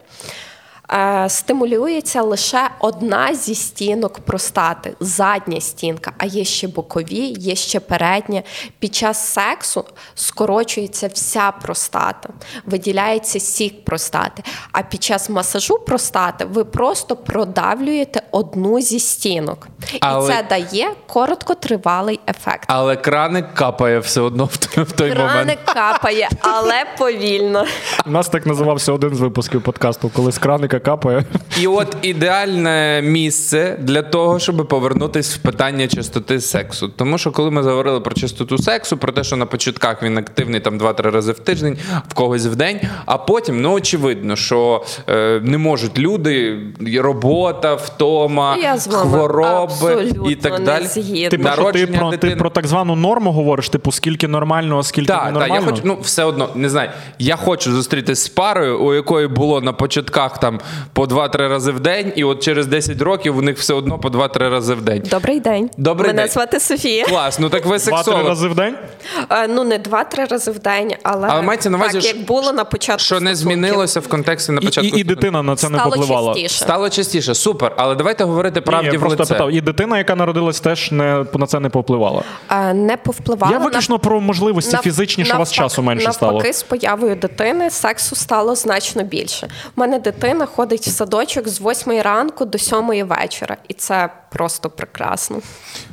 Е, Стимулюється лише одна зі стінок простати, задня стінка, а є ще бокові, є ще передня. Під час сексу скорочується вся простата, виділяється сік простати. А під час масажу простати ви просто продавлюєте одну зі стінок. Але- І це дає короткотривалий ефект. Але краник капає все одно в той, в той момент. Краник капає, але повільно. У нас так називався один з випусків подкасту, коли з краника капає. І от ідеальне місце для того, щоб повернутись в питання чистоти сексу. Тому що коли ми говорили про чистоту сексу, про те, що на початках він активний там 2-3 рази в тиждень, в когось в день, а потім, ну очевидно, що е, не можуть люди, робота, втома, Я з вами хвороби і так не далі. згідна. Ти про, ти, про, ти про так звану норму говориш, типу, скільки нормально, а скільки Так, так, ненормально? я хочу, ну все одно не знаю. Я хочу зустрітись з парою, у якої було на початках там по 2-3 рази в день, і от через 10 років у них все одно по 2-3 рази в день. Добрий день. Добрий Мене день. звати Софія. Клас, ну так ви сексолог. рази в день? Е, Ну, не два-три рази в день, але, Але мається на увазі, так, що- як було на початку. Що не змінилося в контексті на початку. і, і дитина на це не Стало попливала. частіше. Стало частіше, супер. Але давайте говорити Ні, правді я в просто лице. питав, і дитина, яка народилась, теж не, на це не попливала. Е, Не повпливало. я виключно про можливості Нав- фізичні, що у вас часу менше навпаки, стало. з появою дитини сексу стало значно більше. У мене дитина ходить в садочок з 8 ранку до 7 вечора, і це просто прекрасно.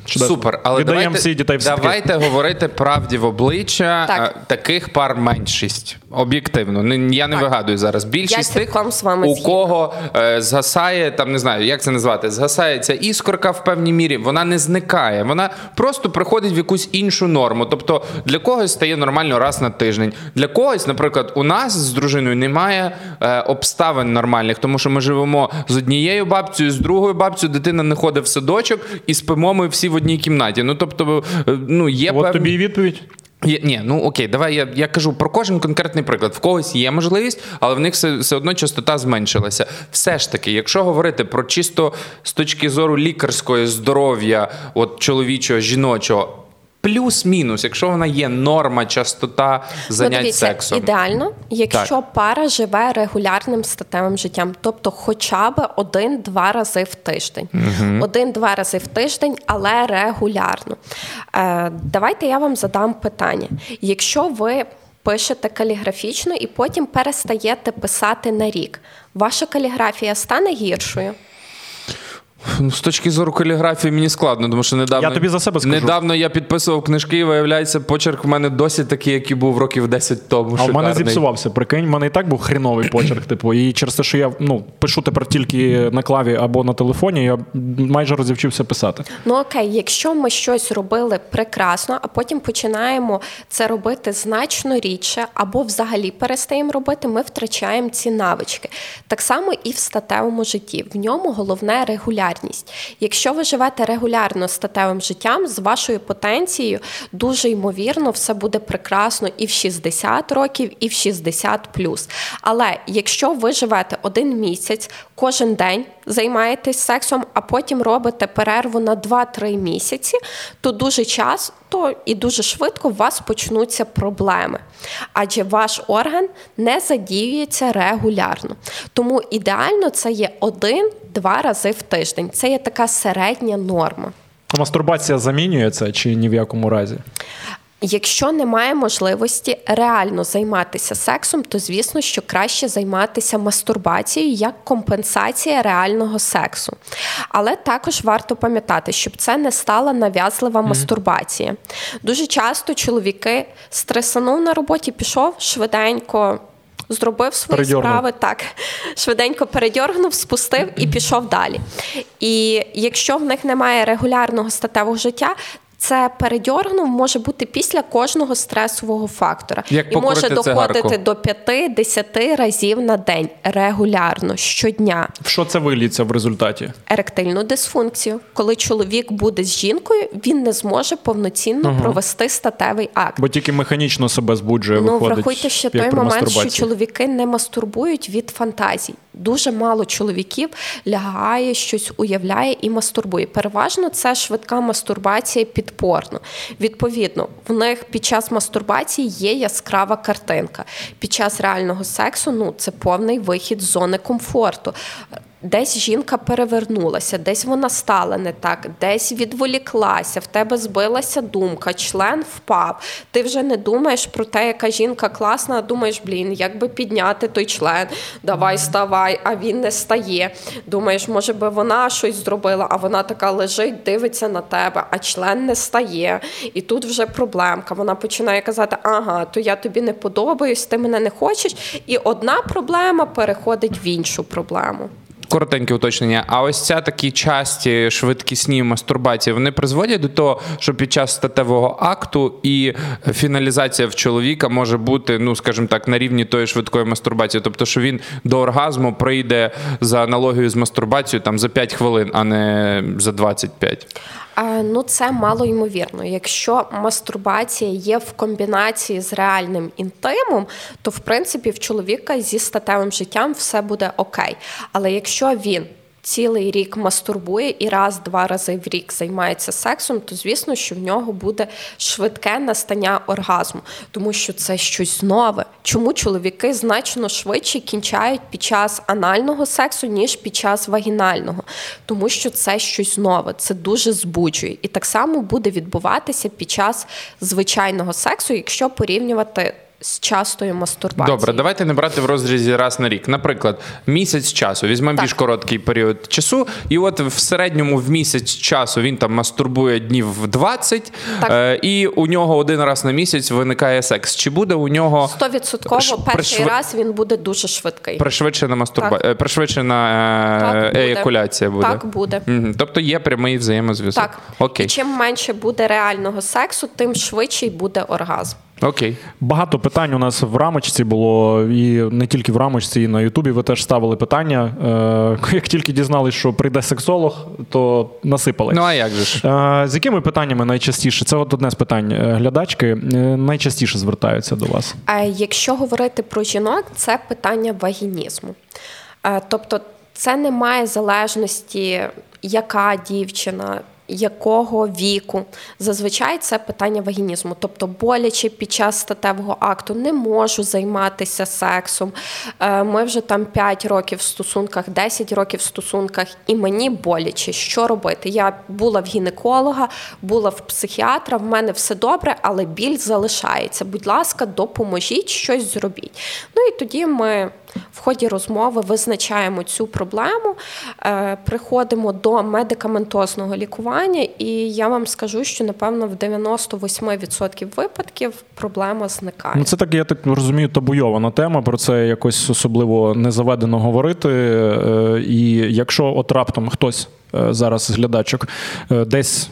Чудесно. Супер, але Віддаємо давайте, всі дітей давайте говорити правді в обличчя. Так. Е, Таких пар меншість. Об'єктивно. Я не Так. вигадую зараз. Більшість Я тих, з вами у кого е, згасає, там не знаю, як це назвати, згасає ця іскорка в певній мірі, вона не зникає. Вона просто приходить в якусь іншу норму. Тобто для когось стає нормально раз на тиждень. Для когось, наприклад, у нас з дружиною немає е, обставин нормальних, тому що ми живемо з однією бабцею, з другою бабцею, дитина не ходить в садочок і спимо ми всі в одній кімнаті. Ну тобто, е, ну є От певні... тобі і відповідь. Є, ні, ну окей, давай я, я кажу про кожен конкретний приклад. В когось є можливість, але в них все, все одно частота зменшилася. Все ж таки, якщо говорити про чисто з точки зору лікарської здоров'я, от чоловічого, жіночого. Плюс-мінус, якщо вона є норма, частота занять ну, дивіться, сексом. ідеально, якщо пара живе регулярним статевим життям, тобто хоча б один-два рази в тиждень, один-два рази в тиждень, але регулярно. Е, Давайте я вам задам питання. Якщо ви пишете каліграфічно і потім перестаєте писати на рік, ваша каліграфія стане гіршою? Ну, з точки зору каліграфії мені складно, тому що недавно Я тобі за себе скажу. недавно я підписував книжки, і виявляється, почерк в мене досі такий, який був років 10 тому. А в мене зіпсувався. Прикинь, в мене і так був хріновий почерк. Типу, і через те, що я ну пишу тепер тільки на клаві або на телефоні, я майже розівчився писати. Ну окей, якщо ми щось робили прекрасно, а потім починаємо це робити значно рідше, або взагалі перестаємо робити, ми втрачаємо ці навички. Так само і в статевому житті. В ньому головне регулярність. Якщо ви живете регулярно статевим життям, з вашою потенцією дуже ймовірно все буде прекрасно і в 60 років, і в 60 плюс. Але якщо ви живете один місяць, кожен день займаєтесь сексом, а потім робите перерву на 2-3 місяці, то дуже часто і дуже швидко у вас почнуться проблеми. Адже ваш орган не задіюється регулярно. Тому ідеально це є один-два рази в тиждень. Це є така середня норма. Мастурбація замінює це чи ні в якому разі? Якщо немає можливості реально займатися сексом, то звісно, що краще займатися мастурбацією як компенсація реального сексу. Але також варто пам'ятати, щоб це не стала нав'язлива мастурбація. Дуже часто чоловіки стресанув на роботі, пішов швиденько. Зробив свої Передьорнув. справи, так швиденько передьоргнув, спустив і пішов далі. І якщо в них немає регулярного статевого життя, це передьоргнув може бути після кожного стресового фактора Як і може доходити цигарку. до 5-10 разів на день регулярно щодня. В що це виліться в результаті? Еректильну дисфункцію, коли чоловік буде з жінкою, він не зможе повноцінно провести статевий акт. Бо тільки механічно себе збуджує, Ну, виходить. врахуйте ще той момент, що чоловіки не мастурбують від фантазій. Дуже мало чоловіків лягає, щось уявляє і мастурбує. Переважно це швидка мастурбація під порно. Відповідно, в них під час мастурбації є яскрава картинка. Під час реального сексу ну це повний вихід з зони комфорту. Десь жінка перевернулася, десь вона стала не так, десь відволіклася, в тебе збилася думка, член впав. Ти вже не думаєш про те, яка жінка класна, а думаєш, блін, як би підняти той член, давай ставай, а він не стає. Думаєш, може би вона щось зробила, а вона така лежить, дивиться на тебе, а член не стає. І тут вже проблемка. Вона починає казати: ага, то я тобі не подобаюсь, ти мене не хочеш. І одна проблема переходить в іншу проблему. Коротеньке уточнення. А ось ця такі часті швидкісні мастурбації вони призводять до того, що під час статевого акту і фіналізація в чоловіка може бути, ну скажімо так, на рівні тої швидкої мастурбації. Тобто, що він до оргазму прийде за аналогією з мастурбацією там за 5 хвилин, а не за 25. Ну, це мало ймовірно. Якщо мастурбація є в комбінації з реальним інтимом, то в принципі в чоловіка зі статевим життям все буде окей. Але якщо він цілий рік мастурбує і раз-два рази в рік займається сексом, то звісно, що в нього буде швидке настання оргазму, тому що це щось нове. Чому чоловіки значно швидше кінчають під час анального сексу, ніж під час вагінального? Тому що це щось нове, це дуже збуджує. І так само буде відбуватися під час звичайного сексу, якщо порівнювати з частою мастурбацією. Добре, давайте не брати в розрізі раз на рік. Наприклад, місяць часу. Візьмемо більш короткий період часу, і от в середньому в місяць часу він там мастурбує днів 20, Так. е, і у нього один раз на місяць виникає секс. Чи буде у нього Стовідсотково Ш- перший пришви- раз він буде дуже швидкий. пришвидшена мастурба... Так. е, пришвидшена е, еякуляція буде? Так, буде. Мгм. Тобто є прямий взаємозв'язок. Так. Окей. І чим менше буде реального сексу, тим швидший буде оргазм. Окей. Багато питань у нас в рамочці було, і не тільки в рамочці, і на Ютубі ви теж ставили питання. Е, Як тільки дізналися, що прийде сексолог, то насипали. Ну а як же ж? Е, З якими питаннями найчастіше? Це от одне з питань. Е, Глядачки е, найчастіше звертаються до вас. А якщо говорити про жінок, це питання вагінізму. Е, Тобто, це не має залежності, яка дівчина. Якого віку зазвичай це питання вагінізму, тобто боляче під час статевого акту не можу займатися сексом. Е, Ми вже там 5 років в стосунках, 10 років в стосунках, і мені боляче. Що робити? Я була в гінеколога, була в психіатра. В мене все добре, але біль залишається. Будь ласка, допоможіть щось зробіть. Ну і тоді ми в ході розмови визначаємо цю проблему, е, приходимо до медикаментозного лікування, і я вам скажу, що напевно в 98% випадків проблема зникає. Ну, це так, я так розумію, табуйована тема. Про це якось особливо не заведено говорити. Е, І якщо от раптом хтось е, зараз з глядачок десь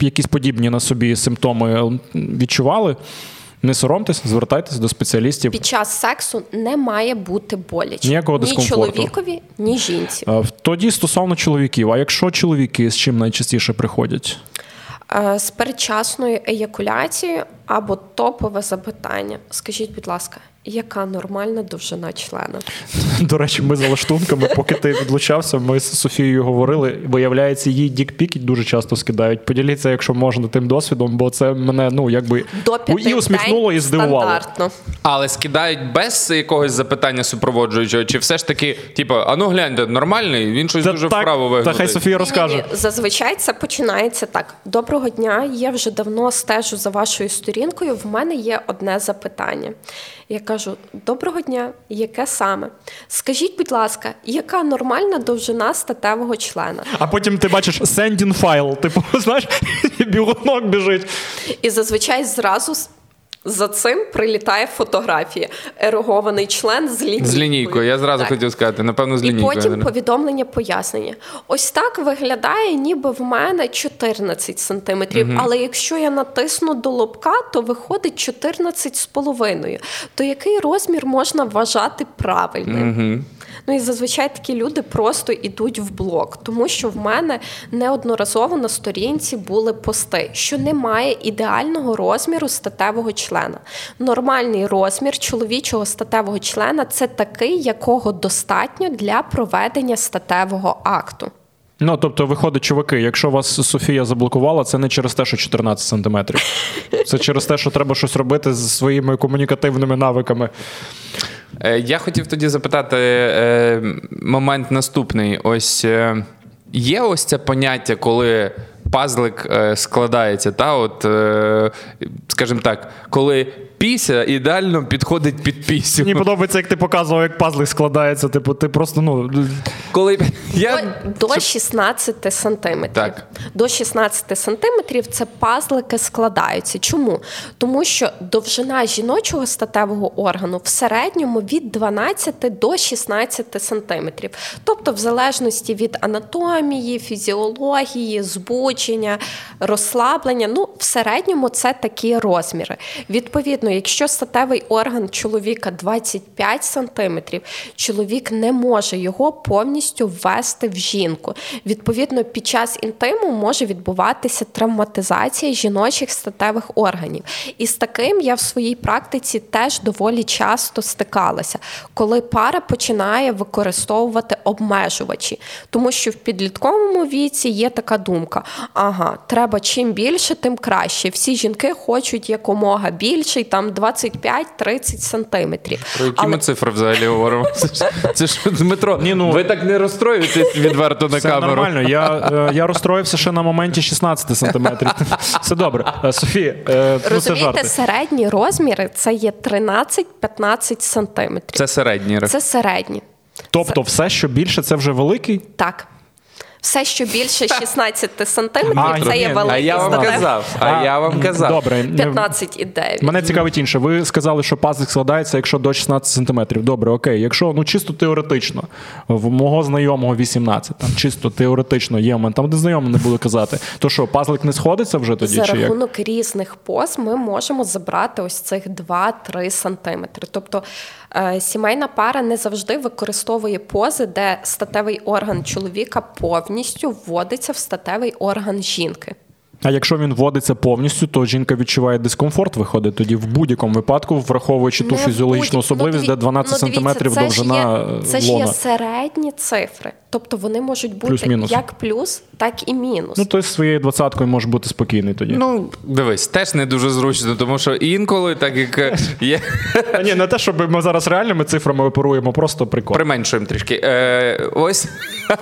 якісь подібні на собі симптоми відчували. Не соромтесь, звертайтеся до спеціалістів. Під час сексу не має бути боляче Ніякого ні чоловікові, ні жінці. Е, Тоді стосовно чоловіків, а якщо чоловіки з чим найчастіше приходять? Е, З передчасною еякуляцією або топове запитання. Скажіть, будь ласка, яка нормальна довжина члена? До речі, ми за лаштунками, поки ти відлучався, ми з Софією говорили. Виявляється, їй дікпіки дуже часто скидають. Поділіться, якщо можна, тим досвідом, бо це мене ну якби До і усміхнуло, і здивувало. стандартно. Але скидають без якогось запитання супроводжуючого, чи все ж таки, типу, а ну гляньте, нормальний, він щось Це дуже так, вправо Та хай Софія розкаже. Ні-ні-ні, Зазвичай це починається так. Доброго дня. Я вже давно стежу за вашою сторінкою. В мене є одне запитання. Я кажу: доброго дня, яке саме? Скажіть, будь ласка, яка нормальна довжина статевого члена? А потім ти бачиш sending файл, типу, знаєш, бігунок біжить. І зазвичай зразу за цим прилітає фотографія. Ерогований член з лінійкою. З лінійкою, я зразу Так. хотів сказати, напевно, з І лінійкою. потім повідомлення пояснення. Ось так виглядає, ніби в мене 14 сантиметрів. Але якщо я натисну до лобка, то виходить 14 з половиною. То який розмір можна вважати правильним? Ну і зазвичай такі люди просто йдуть в блок, тому що в мене неодноразово на сторінці були пости, що немає ідеального розміру статевого члена. Нормальний розмір чоловічого статевого члена це такий, якого достатньо для проведення статевого акту. Ну, тобто, виходить, чуваки, якщо вас Софія заблокувала, це не через те, що 14 сантиметрів. Це через те, що треба щось робити з своїми комунікативними навиками. Е, Я хотів тоді запитати е, момент наступний. Ось е, є ось це поняття, коли пазлик е, складається, та от, е, скажімо так, коли піся ідеально підходить під пісю. Мені подобається, як ти показував, як пазлик складається. Типу, ти просто ну. Коли я... До, до 16 сантиметрів. Так. До 16 сантиметрів це пазлики складаються. Чому? Тому що довжина жіночого статевого органу в середньому від 12 до 16 сантиметрів. Тобто, в залежності від анатомії, фізіології, збудження, розслаблення, ну в середньому це такі розміри. Відповідно, якщо статевий орган чоловіка 25 сантиметрів, чоловік не може його повністю ввести в жінку. Відповідно, під час інтиму може відбуватися травматизація жіночих статевих органів. І з таким я в своїй практиці теж доволі часто стикалася, коли пара починає використовувати обмежувачі, тому що в підлітковому віці є така думка: ага, треба чим більше, тим краще. Всі жінки хочуть якомога більше, і там 25-30 сантиметрів. Про які Але- ми цифри взагалі говоримо? Це ж, Дмитро, Ні, ну- ви так не розстроюєтесь відверто на Все камеру. нормально. Я, е, я розстроївся ще на моменті 16 сантиметрів. Все добре. Е, Софія, е, ну це Розумієте, жарти. середні розміри це є 13-15 сантиметрів. Це середній реф. Це середні. Тобто, все, що більше, це вже великий. Так. Все, що більше 16 сантиметрів, це є великий А я вам казав, а я вам казав. Добре. 15,9. Мене цікавить інше. Ви сказали, що пазик складається, якщо до 16 сантиметрів. Добре, окей. Якщо ну чисто теоретично, в мого знайомого 18, там чисто теоретично є момент, там де знайомі не буду казати, то що пазлик не сходиться вже тоді? За чи як? рахунок різних поз ми можемо забрати ось цих 2-3 сантиметри. Тобто сімейна пара не завжди використовує пози, де статевий орган чоловіка повністю вводиться в статевий орган жінки. А якщо він вводиться повністю, то жінка відчуває дискомфорт, виходить тоді в будь-якому випадку, враховуючи ту Не в фізіологічну будь- особливість, ну, де 12 ну, сантиметрів це ж довжина є, е, Це ж є середні цифри. Тобто вони можуть бути Плюс-мінус. як плюс, так і мінус. Ну, то з своєю двадцяткою може бути спокійний тоді. Ну, дивись, теж не дуже зручно, тому що інколи, так як е, є. Ні, не те, щоб ми зараз реальними цифрами оперуємо, просто прикол. Применшуємо трішки. Е, ось,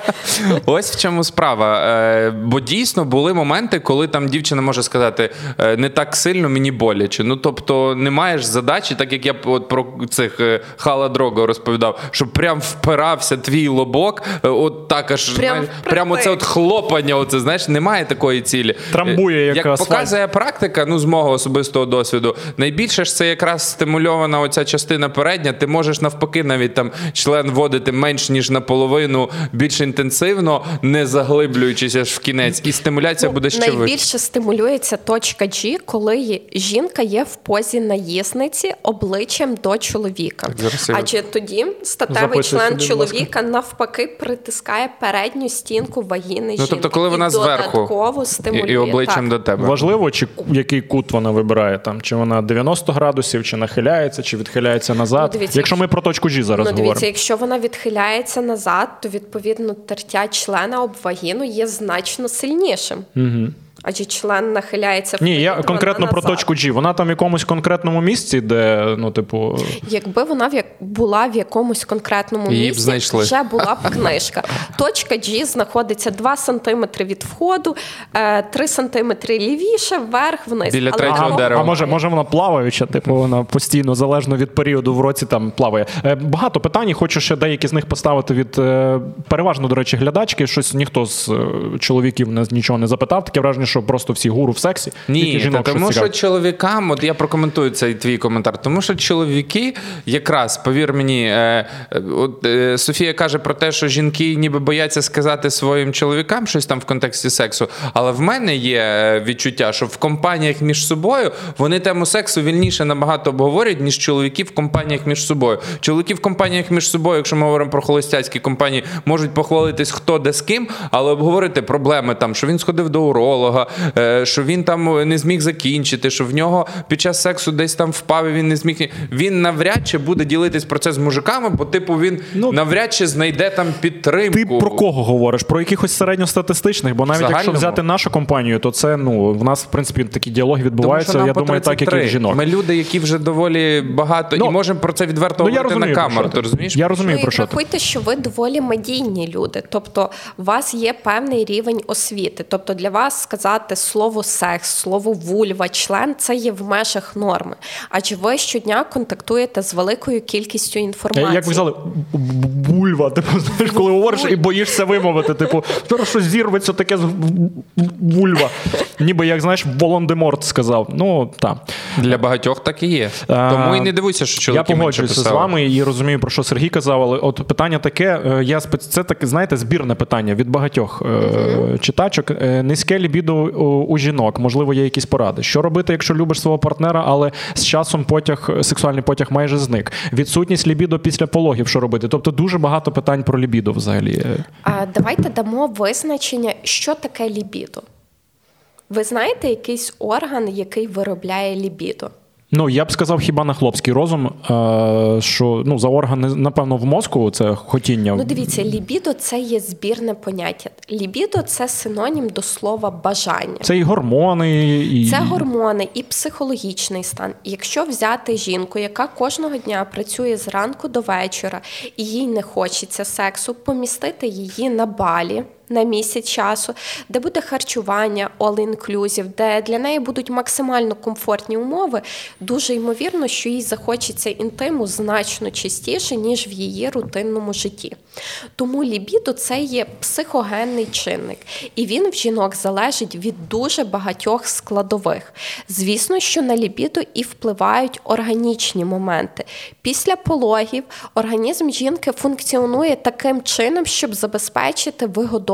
ось в чому справа. Е, бо дійсно були моменти, коли там дівчина може сказати е, не так сильно мені боляче. Ну тобто не маєш задачі, так як я от про цих е, хала дрого розповідав, що прям впирався твій лобок, е, от так аж Прям знаєш, прямо оце от хлопання. Оце знаєш, немає такої цілі. Трамбує, як як асфальт. показує практика, ну з мого особистого досвіду, найбільше ж це якраз стимульована оця частина передня. Ти можеш навпаки навіть там член вводити менш ніж наполовину більш інтенсивно, не заглиблюючись аж в кінець, і стимуляція буде ще вища. Найбільше стимулюється точка G, коли жінка є в позі наїзниці обличчям до чоловіка. Адже тоді статевий член собі, будь ласка. чоловіка навпаки притискає передню стінку вагіни жінки. Ну, тобто, коли і вона зверху додатково І, стимулює. і обличчям так. до тебе. Важливо, чи ку- який кут вона вибирає там, чи вона 90 градусів, чи нахиляється, чи відхиляється назад. Ну, дивіться, якщо ми про точку G зараз Ну, дивіться, говоримо. якщо вона відхиляється назад, то відповідно тертя члена об вагіну є значно сильнішим. Угу. Адже член нахиляється Ні, я конкретно про назад. точку G. Вона там в якомусь конкретному місці, де, ну, типу, Якби вона в як була в якомусь конкретному Її б місці, знайшли. вже була б книжка. Точка G знаходиться 2 см від входу, е, 3 см лівіше, вверх, вниз. Біля Але третього там- дерева. А може, може вона плаваюча, типу вона постійно залежно від періоду в році там плаває. Е, Багато питань. Хочу ще деякі з них поставити від е, переважно, до речі, глядачки. Щось ніхто з е, чоловіків не нічого не запитав. Таке враження, що просто всі гуру в сексі. Ні, жінок та, тому що чоловікам, от я прокоментую цей твій коментар, тому що чоловіки, якраз повір мені, е, е, от е, Софія каже про те, що жінки ніби бояться сказати своїм чоловікам щось там в контексті сексу. Але в мене є е, відчуття, що в компаніях між собою вони тему сексу вільніше набагато обговорюють, ніж чоловіки в компаніях між собою. Чоловіки в компаніях між собою, якщо ми говоримо про холостяцькі компанії, можуть похвалитись хто де з ким, але обговорити проблеми там, що він сходив до уролога, е, що він там не зміг закінчити, що в нього під час сексу десь там впав і він не зміг. Він навряд чи буде ділитись про це з мужиками, бо типу він Ну, навряд чи знайде там підтримку. Ти про кого говориш? Про якихось середньостатистичних? Бо навіть якщо взяти нашу компанію, то це ну в нас в принципі такі діалоги відбуваються. я думаю, так як і в жінок. Ми люди, які вже доволі багато Ну, і можемо про це відверто Ну говорити розумію, на камеру. ти. Розумієш? Я розумію Ну, про що ти. врахуйте, що ви доволі медійні люди, тобто у вас є певний рівень освіти. Тобто для вас сказати слово секс, слово вульва, член це є в межах норми. Адже ви щодня контактуєте з великою кількістю інформації. Е, Як ви взяли бульва, типу, знаєш, коли говориш і боїшся вимовити, типу, зараз щось зірветься таке з вульва. Ніби як знаєш, Волан-де-Морт сказав. Ну так. Для багатьох так і є. Тому і не дивуйся, що Я чоловіки менше погоджуюся з вами і розумію, про що Сергій казав, але от питання таке: е, я спец... це таке, знаєте, збірне питання від багатьох е- читачок. Е, Низьке лібідо у, у жінок, можливо, є якісь поради. Що робити, якщо любиш свого партнера, але з часом потяг, сексуальний потяг майже зник? Відсутність лібідо після пологів, що робити? Тобто дуже багато питань про лібідо взагалі. А давайте дамо визначення, що таке лібідо. Ви знаєте якийсь орган, який виробляє лібідо? Ну, я б сказав, хіба на хлопський розум, е- що ну, за органи, напевно, в мозку це хотіння. Ну, дивіться, лібідо це є збірне поняття. Лібідо це синонім до слова бажання. Це і гормони, і Це гормони і психологічний стан. Якщо взяти жінку, яка кожного дня працює зранку до вечора, і їй не хочеться сексу, помістити її на балі. На місяць часу, де буде харчування all-inclusive, де для неї будуть максимально комфортні умови, дуже ймовірно, що їй захочеться інтиму значно частіше, ніж в її рутинному житті. Тому лібідо це є психогенний чинник, і він в жінок залежить від дуже багатьох складових. Звісно, що на лібідо і впливають органічні моменти. Після пологів організм жінки функціонує таким чином, щоб забезпечити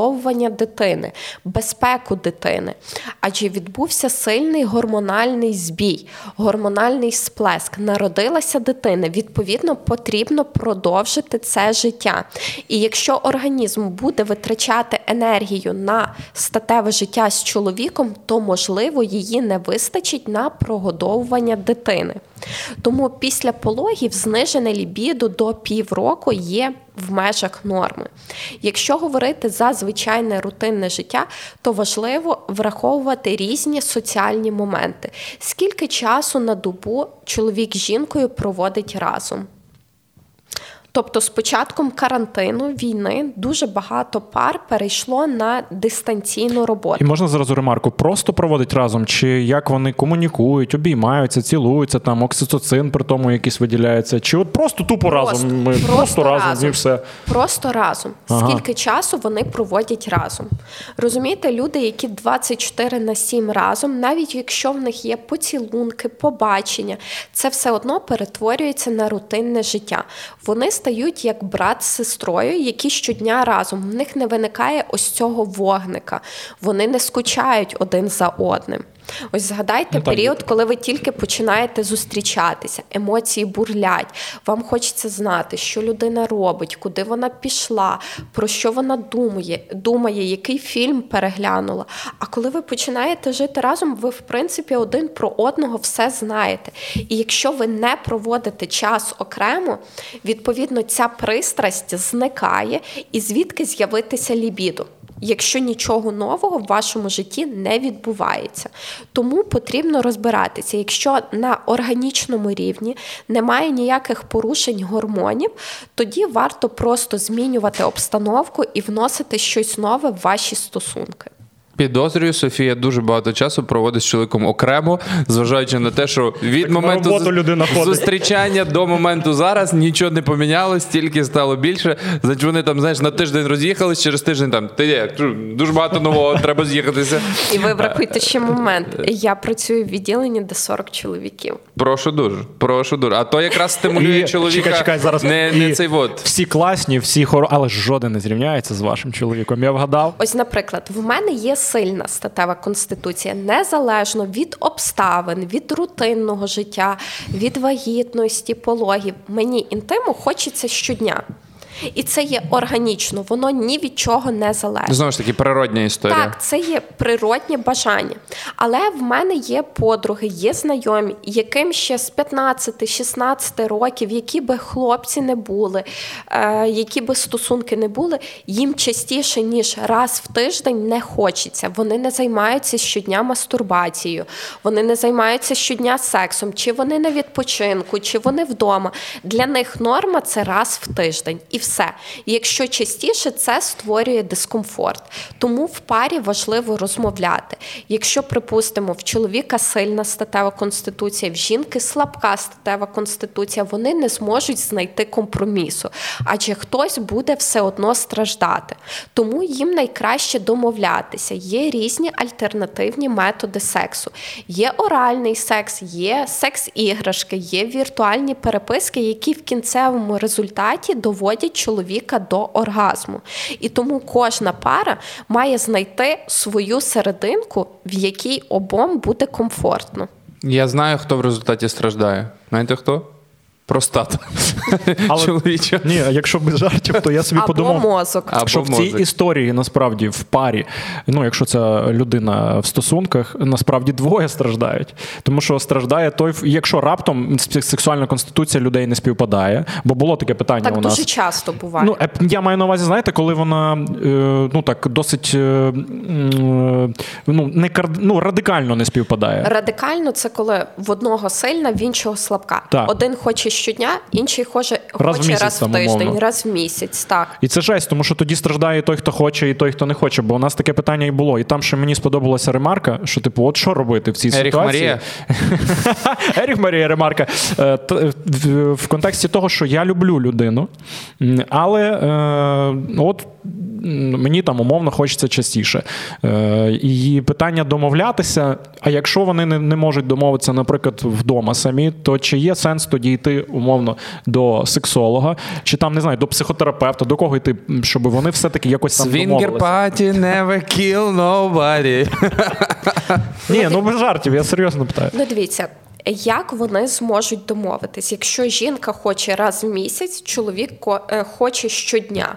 вигодовування дитини, безпеку дитини. Адже відбувся сильний гормональний збій, гормональний сплеск. Народилася дитина. Відповідно, потрібно продовжити це життя. І якщо організм буде витрачати енергію на статеве життя з чоловіком, то можливо її не вистачить на прогодовування дитини. Тому після пологів знижене лібіду до півроку є в межах норми. Якщо говорити за звичайне рутинне життя, то важливо враховувати різні соціальні моменти. Скільки часу на добу чоловік з жінкою проводить разом? Тобто, з початком карантину війни дуже багато пар перейшло на дистанційну роботу. І можна зразу ремарку, просто проводить разом, чи як вони комунікують, обіймаються, цілуються, там окситоцин при тому якийсь виділяється, чи от просто тупо разом. Ми просто, просто разом, разом і все. Просто разом. Ага. Скільки часу вони проводять разом? Розумієте, люди, які 24 на 7 разом, навіть якщо в них є поцілунки, побачення, це все одно перетворюється на рутинне життя. Вони стають як брат з сестрою, які щодня разом. В них не виникає ось цього вогника. Вони не скучають один за одним. Ось згадайте ну, період, коли ви тільки починаєте зустрічатися, емоції бурлять. Вам хочеться знати, що людина робить, куди вона пішла, про що вона думає, думає, який фільм переглянула. А коли ви починаєте жити разом, ви в принципі один про одного все знаєте. І якщо ви не проводите час окремо, відповідно ця пристрасть зникає і звідки з'явитися лібіду якщо нічого нового в вашому житті не відбувається. Тому потрібно розбиратися, якщо на органічному рівні немає ніяких порушень гормонів, тоді варто просто змінювати обстановку і вносити щось нове в ваші стосунки. Підозрюю, Софія дуже багато часу проводить з чоловіком окремо, зважаючи на те, що від так моменту людина зустрічання до моменту зараз нічого не помінялось, тільки стало більше. Значить, вони там знаєш на тиждень роз'їхались, через тиждень там ти як дуже багато нового треба з'їхатися. І ви врахуйте ще момент. Я працюю в відділенні, де 40 чоловіків. Прошу дуже, прошу дуже. А то якраз стимулює і, чоловіка. Чекай, чекай, зараз не, не цей вот. Всі класні, всі хоро, але жоден не зрівняється з вашим чоловіком. Я вгадав. Ось, наприклад, в мене є сильна статева конституція, незалежно від обставин, від рутинного життя, від вагітності, пологів. Мені інтиму хочеться щодня. І це є органічно, воно ні від чого не залежить. Знову ж таки, природня історія. Так, це є природнє бажання. Але в мене є подруги, є знайомі, яким ще з 15-16 років, які би хлопці не були, е, які би стосунки не були, їм частіше ніж раз в тиждень не хочеться. Вони не займаються щодня мастурбацією, вони не займаються щодня сексом, чи вони на відпочинку, чи вони вдома. Для них норма це раз в тиждень. І все. І якщо частіше, це створює дискомфорт. Тому в парі важливо розмовляти. Якщо, припустимо, в чоловіка сильна статева конституція, в жінки слабка статева конституція, вони не зможуть знайти компромісу, адже хтось буде все одно страждати. Тому їм найкраще домовлятися. Є різні альтернативні методи сексу. Є оральний секс, є секс-іграшки, є віртуальні переписки, які в кінцевому результаті доводять чоловіка до оргазму. І тому кожна пара має знайти свою серединку, в якій обом буде комфортно. Я знаю, хто в результаті страждає. Знаєте хто? Простата. Але, Чоловіча. Ні, якщо без жартів, то я собі Або подумав, мозок. Що мозок. в цій історії насправді в парі, ну якщо це людина в стосунках, насправді двоє страждають. Тому що страждає той, якщо раптом сексуальна конституція людей не співпадає, бо було таке питання так у нас. дуже часто буває. Ну, Я маю на увазі, знаєте, коли вона е, ну так досить е, ну, не ну, радикально не співпадає. Радикально це коли в одного сильна, в іншого слабка. Так. Один хоче щодня, інший хоче Раз в хоче місяць, раз в тиждень, умовно. раз в місяць. Так. І це жесть, тому що тоді страждає той, хто хоче, і той, хто не хоче. Бо у нас таке питання і було. І там ще мені сподобалася ремарка, що типу, от що робити в цій Еріх ситуації? Марія. Еріх Марія ремарка. Е, в- В контексті того, що я люблю людину, але е, от мені там умовно хочеться частіше. Е, І питання домовлятися. А якщо вони не, не можуть домовитися, наприклад, вдома самі, то чи є сенс тоді йти умовно до сексолога, чи там не знаю, до психотерапевта, до кого йти, щоб вони все-таки якось там Свінгер паті never kill nobody. Ні, ну без жартів, я серйозно питаю. Ну, дивіться, як вони зможуть домовитись, якщо жінка хоче раз в місяць, чоловік ко- е, хоче щодня.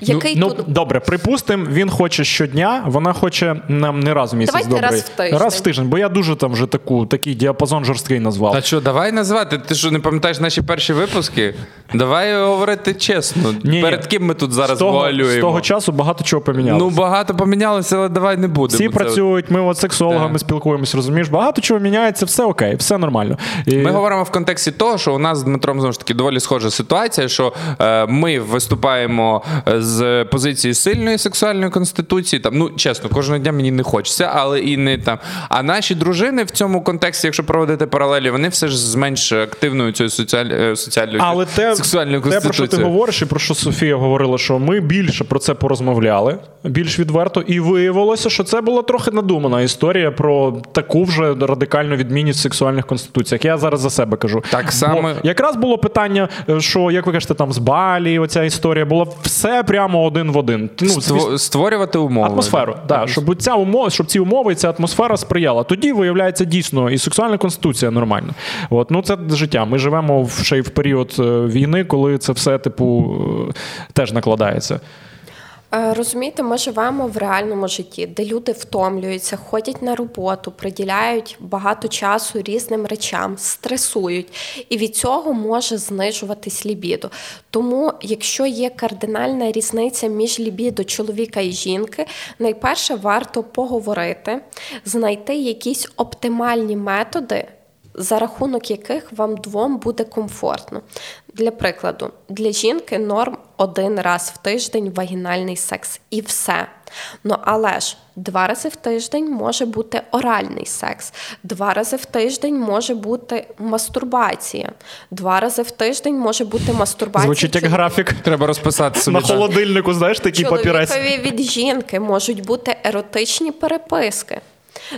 Який ну, тут добре, припустимо, він хоче щодня, вона хоче нам не раз в місяць. Давайте добре. раз в тиждень. Раз в тиждень, бо я дуже там вже таку, такий діапазон жорсткий назвав. Та що, давай назвати. Ти що не пам'ятаєш наші перші випуски? Давай говорити чесно. Ні, Перед ким ми тут зараз з того, вуалюємо? з того часу багато чого помінялося. Ну, багато помінялося, але давай не будемо. Всі це- працюють, ми от сексологами Да. спілкуємось, розумієш? Багато чого міняється, все окей, все нормально. І... Ми говоримо в контексті того, що у нас з Дмитром знову ж таки доволі схожа ситуація, що е, ми виступаємо з позиції сильної сексуальної конституції. Там, ну чесно, кожного дня мені не хочеться, але і не там. А наші дружини в цьому контексті, якщо проводити паралелі, вони все ж з менш активною цією соціаль... е, соціальною Але те, сексуальною те, про що ти говориш, і про що Софія говорила, що ми більше про це порозмовляли, більш відверто, і виявилося, що це була трохи надумана історія про таку вже радикальну відмінність в сексуальних конституціях. Я зараз за себе кажу. Так само- якраз було питання, е, що як ви кажете, там з Балі, оця історія була все прямо один в один. Ну, Створювати умови. Атмосферу, да, щоб ця умова, щоб ці умови, і ця атмосфера сприяла. Тоді виявляється дійсно і сексуальна конституція нормальна. От ну це життя. Ми живемо в ще й в період е, війни, коли це все типу е, теж накладається. Е, Розумієте, ми живемо в реальному житті, де люди втомлюються, ходять на роботу, приділяють багато часу різним речам, стресують, і від цього може знижуватись лібідо. Тому, якщо є кардинальна різниця між лібідо чоловіка і жінки, найперше варто поговорити, знайти якісь оптимальні методи. За рахунок яких вам двом буде комфортно. Для прикладу, для жінки норм один раз в тиждень вагінальний секс і все. Ну але ж два рази в тиждень може бути оральний секс, два рази в тиждень може бути мастурбація, два рази в тиждень може бути мастурбація. Звучить як графік. Треба розписати собі. На холодильнику, знаєш, такий папірець. Чоловікові від жінки можуть бути еротичні переписки.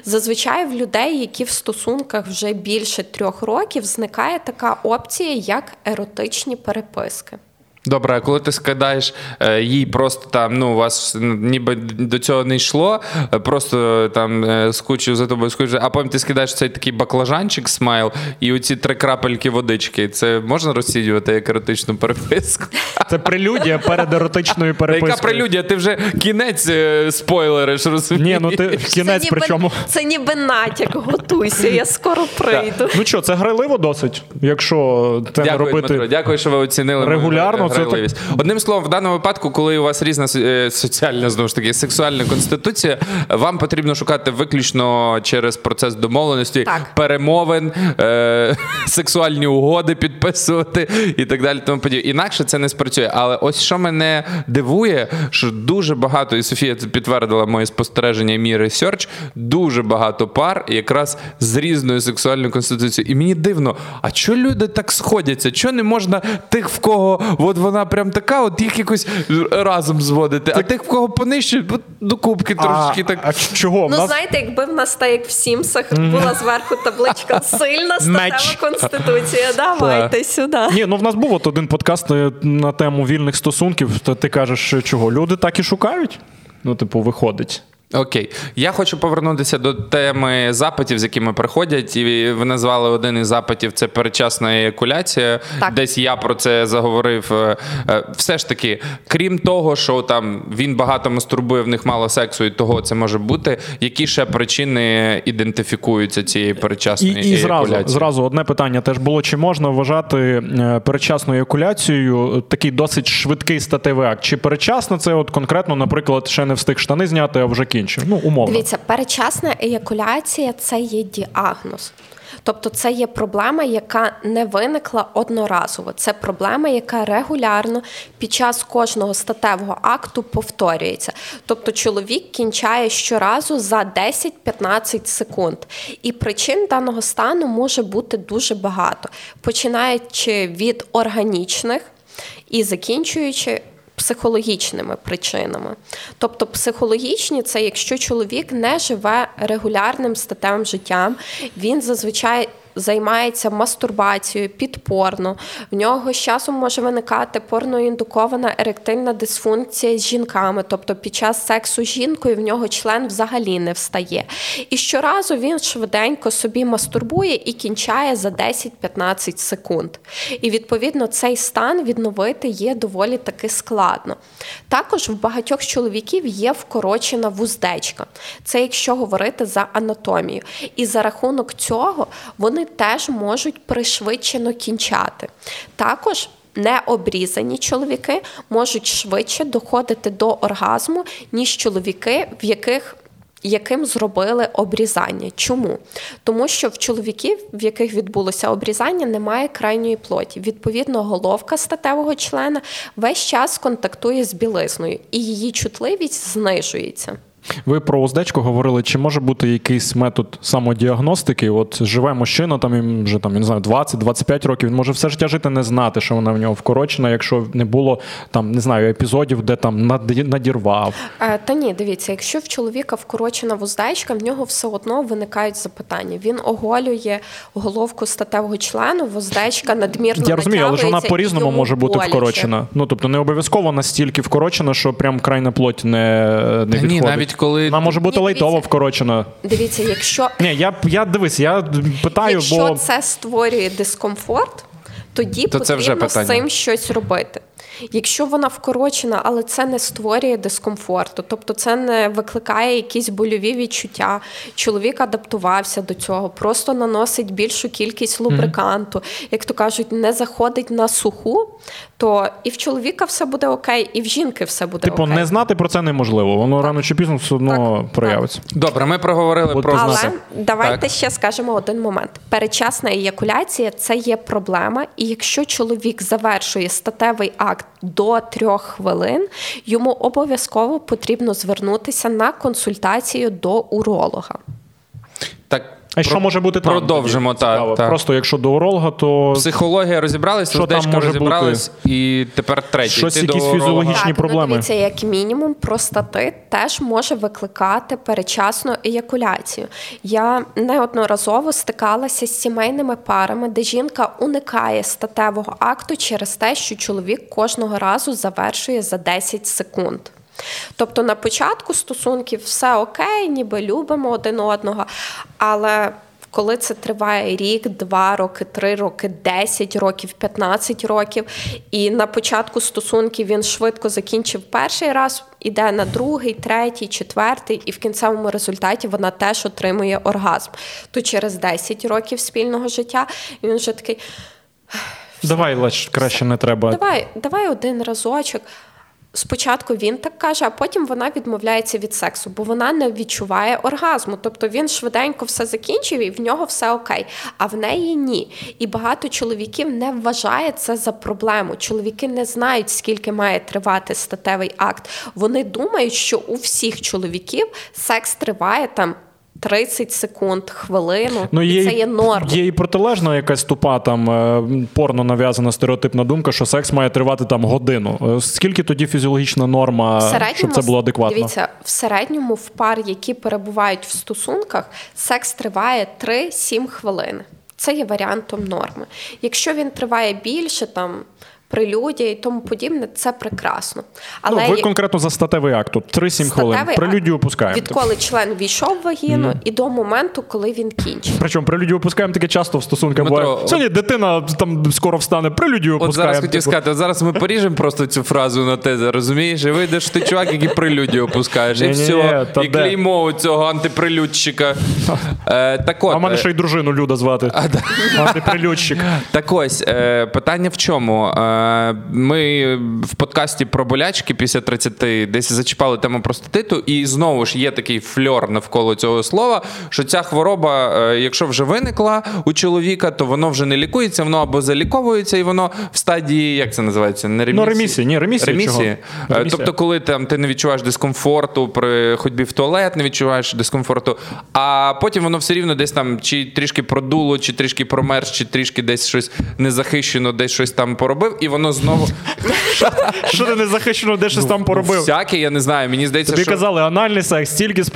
Зазвичай в людей, які в стосунках вже більше трьох років, зникає така опція, як еротичні переписки. Добре, а коли ти скидаєш е, їй просто там, ну, у вас ніби до цього не йшло, е, просто там е, скучив за тобою, скучив, а потім ти скидаєш цей такий баклажанчик смайл і оці три крапельки водички. Це можна розцінювати як еротичну переписку? Це прелюдія перед еротичною перепискою. яка прелюдія? Ти вже кінець е, спойлериш, розумієш? Ні, ну ти кінець, це ніби, причому. це ніби натяк, готуйся, я скоро прийду. Ну що, це грайливо досить, якщо це не робити. Дмитро, дякую, що ви оцінили регулярно, грайливість. Одним словом, в даному випадку, коли у вас різна е, соціальна знову ж таки сексуальна конституція, вам потрібно шукати виключно через процес домовленості, Так. перемовин, е- сексуальні угоди підписувати і так далі. Тому подібне. Інакше це не спрацює. Але ось що мене дивує, що дуже багато, і Софія це підтвердила моє спостереження і мій research, дуже багато пар якраз з різною сексуальною конституцією. І мені дивно, а чого люди так сходяться? Чого не можна тих, в кого от вона прям така, от їх якось разом зводити, а тих, в кого понижче, от до кубки так. а чого? Ну, нас... знаєте, якби в нас так, як в Сімсах, була зверху табличка сильна статева конституція. Давайте сюди. Ні, ну в нас був от один подкаст е, на тему вільних стосунків. Та ти кажеш, чого люди так і шукають? Ну, типу, виходить. Окей, я хочу повернутися до теми запитів, з якими приходять. І ви назвали один із запитів це передчасна еякуляція. Так. Десь я про це заговорив. Е, е, Все ж таки, крім того, що там він багато мастурбує, в них мало сексу, і того це може бути. Які ще причини ідентифікуються цієї І, передчасної і зразу, еякуляції? зразу одне питання теж було: чи можна вважати е, передчасною еякуляцією такий досить швидкий статевий акт? Чи передчасно це от конкретно, наприклад, ще не встиг штани зняти, а вже кінчив? Закінчив. Ну, умовно. Дивіться, перечасна еякуляція це є діагноз. Тобто це є проблема, яка не виникла одноразово. Це проблема, яка регулярно під час кожного статевого акту повторюється. Тобто чоловік кінчає щоразу за 10-15 секунд. І причин даного стану може бути дуже багато, починаючи від органічних і закінчуючи психологічними причинами. Тобто, психологічні це якщо чоловік не живе регулярним статевим життям, він зазвичай займається мастурбацією підпорно. В нього з часом може виникати порноіндукована еректильна дисфункція з жінками, тобто під час сексу з жінкою в нього член взагалі не встає. І щоразу він швиденько собі мастурбує і кінчає за 10-15 секунд. І відповідно цей стан відновити є доволі таки складно. Також в багатьох чоловіків є вкорочена вуздечка. Це якщо говорити за анатомію. І за рахунок цього вони теж можуть пришвидшено кінчати. Також необрізані чоловіки можуть швидше доходити до оргазму, ніж чоловіки, в яких яким зробили обрізання. Чому? Тому що в чоловіків, в яких відбулося обрізання, немає крайньої плоті. Відповідно, головка статевого члена весь час контактує з білизною, і її чутливість знижується. Ви про уздечку говорили, чи може бути якийсь метод самодіагностики? От живе мужчина, там їм вже там я не знаю, 20-25 років. Він може все життя жити, не знати, що вона в нього вкорочена, якщо не було там не знаю епізодів, де там надірвав. Е, та ні, дивіться, якщо в чоловіка вкорочена вуздечка, в нього все одно виникають запитання. Він оголює головку статевого члену, вуздечка надмірно Я розумію, але ж вона по-різному може бути боляче. вкорочена. Ну тобто не обов'язково настільки вкорочена, що прям крайна плоть не, не Та відходить. ні, навіть коли Вона може бути Ні, лайтово дивіться. вкорочена. Дивіться, якщо Ні, я я дивись, я питаю, Якщо бо це створює дискомфорт, тоді То потрібно вже з цим щось робити. Якщо вона вкорочена, але це не створює дискомфорту, тобто це не викликає якісь больові відчуття. Чоловік адаптувався до цього, просто наносить більшу кількість лубриканту, як то кажуть, не заходить на суху, то і в чоловіка все буде окей, і в жінки все буде типу окей. не знати про це неможливо. Воно рано чи пізно все одно Так, проявиться. добре, ми проговорили От про Але Але знати. давайте Так. ще скажемо один момент. Передчасна еякуляція це є проблема, і якщо чоловік завершує статевий акт до трьох хвилин, йому обов'язково потрібно звернутися на консультацію до уролога. Так, А що може бути там? Продовжимо? Так, так. Просто якщо до уролога, то Психологія розібралась, Що там може розібралась, і тепер третій. Щось Ти до якісь фізіологічні Так, проблеми. Ну, дивіться, як мінімум, простатит теж може викликати перечасну еякуляцію. Я неодноразово стикалася з сімейними парами, де жінка уникає статевого акту через те, що чоловік кожного разу завершує за 10 секунд. Тобто на початку стосунків все окей, ніби любимо один одного, але коли це триває рік, два роки, три роки, 10 років, 15 років, і на початку стосунків він швидко закінчив перший раз, іде на другий, третій, четвертий, і в кінцевому результаті вона теж отримує оргазм. То через 10 років спільного життя він вже такий. давай краще не треба. Давай, давай один разочок. Спочатку він так каже, а потім вона відмовляється від сексу, бо вона не відчуває оргазму. Тобто він швиденько все закінчив і в нього все окей. А в неї ні. І багато чоловіків не вважає це за проблему. Чоловіки не знають, скільки має тривати статевий акт. Вони думають, що у всіх чоловіків секс триває там 30 секунд, хвилину. Ну, є, і це є норма. Є і протилежна якась тупа там е, порно нав'язана стереотипна думка, що секс має тривати там годину. Е, Скільки тоді фізіологічна норма, щоб це було адекватно? Дивіться, в середньому в пар, які перебувають в стосунках, секс триває 3-7 хвилин. Це є варіантом норми. Якщо він триває більше, там прелюдія і тому подібне, це прекрасно. Але ну, ви є- конкретно за статевий акт, тут 3-7 хвилин. Прелюдію опускаємо. Відколи член війшов в вагіну і до моменту, коли він кінчить. Причому прелюдію опускаємо таке часто в стосунках Дмитро, буває. от- Сьогодні дитина там скоро встане, прелюдію От опускаємо. зараз хотів типу. сказати, от зараз ми поріжемо просто цю фразу на те, розумієш? І вийдеш ти чувак, який прелюдію опускаєш. І все, та і де? клеймо у цього антиприлюдчика. Е, так от, А в мене е, ще й дружину Люда звати. Антипрелюдчик. Так ось, е, питання в чому? Е, ми в подкасті про болячки після 30 десь зачіпали тему простатиту, і знову ж є такий фльор навколо цього слова, що ця хвороба, е, якщо вже виникла у чоловіка, то воно вже не лікується, воно або заліковується, і воно в стадії, як це називається? Не ремісії? Ну, ремісії. Ні, ремісія ремісії. чого? Е, Тобто, коли там ти не відчуваєш дискомфорту при ходьбі в туалет, не відчуваєш дискомфорту, а потім воно все рівно десь там чи трішки продуло, чи трішки промерз, чи трішки десь щось незахищено, десь щось там поробив, і воно знову Що ти не захищено, де щось там поробив? всяке, я не знаю. Мені здається, Тобі що казали, анальний секс, тільки з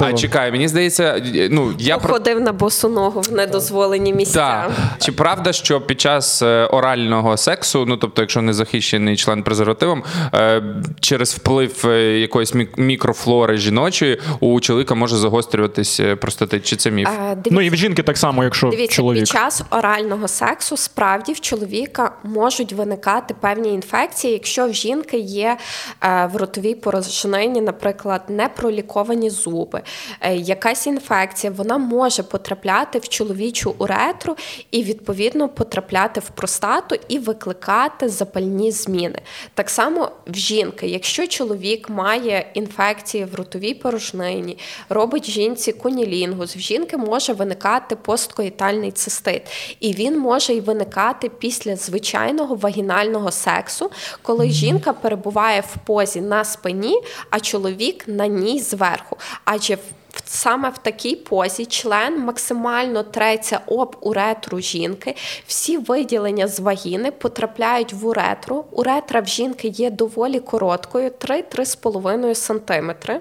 а чекай, мені здається, ну я про Ходив на босу ногу в недозволені місця. Так. Чи правда, що під час е, орального сексу, ну тобто, якщо не захищений член презервативом, е, через вплив е, якоїсь мікрофлори жіночої у чоловіка може загострюватись простатит? Чи це міф? Дивіться, Ну і в жінки так само, якщо Дивіться, чоловік. під час орального сексу справді в чоловіка можуть виникати певні інфекції, якщо в жінки є е, в ротовій порожнині, наприклад, непроліковані зуби, е, якась інфекція, вона може потрапляти в чоловічу уретру і відповідно потрапляти в простату і викликати запальні зміни. Так само в жінки, якщо чоловік має інфекції в ротовій порожнині, робить жінці кунілінгус, в жінки може виникати посткоїтальний цистит, і він може й виникати після звичайного вагінального сексу, коли жінка перебуває в позі на спині, а чоловік на ній зверху. Адже Саме в такій позі член максимально треться об уретру жінки. Всі виділення з вагіни потрапляють в уретру. Уретра в жінки є доволі короткою 3-3,5 см.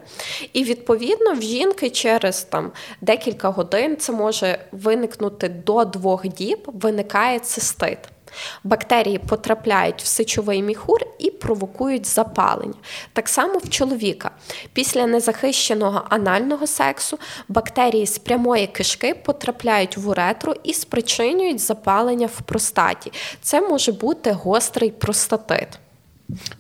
І відповідно в жінки через там декілька годин це може виникнути до двох діб, виникає цистит. Бактерії потрапляють в сечовий міхур і провокують запалення. Так само в чоловіка. Після незахищеного анального сексу бактерії з прямої кишки потрапляють в уретру і спричинюють запалення в простаті. Це може бути гострий простатит.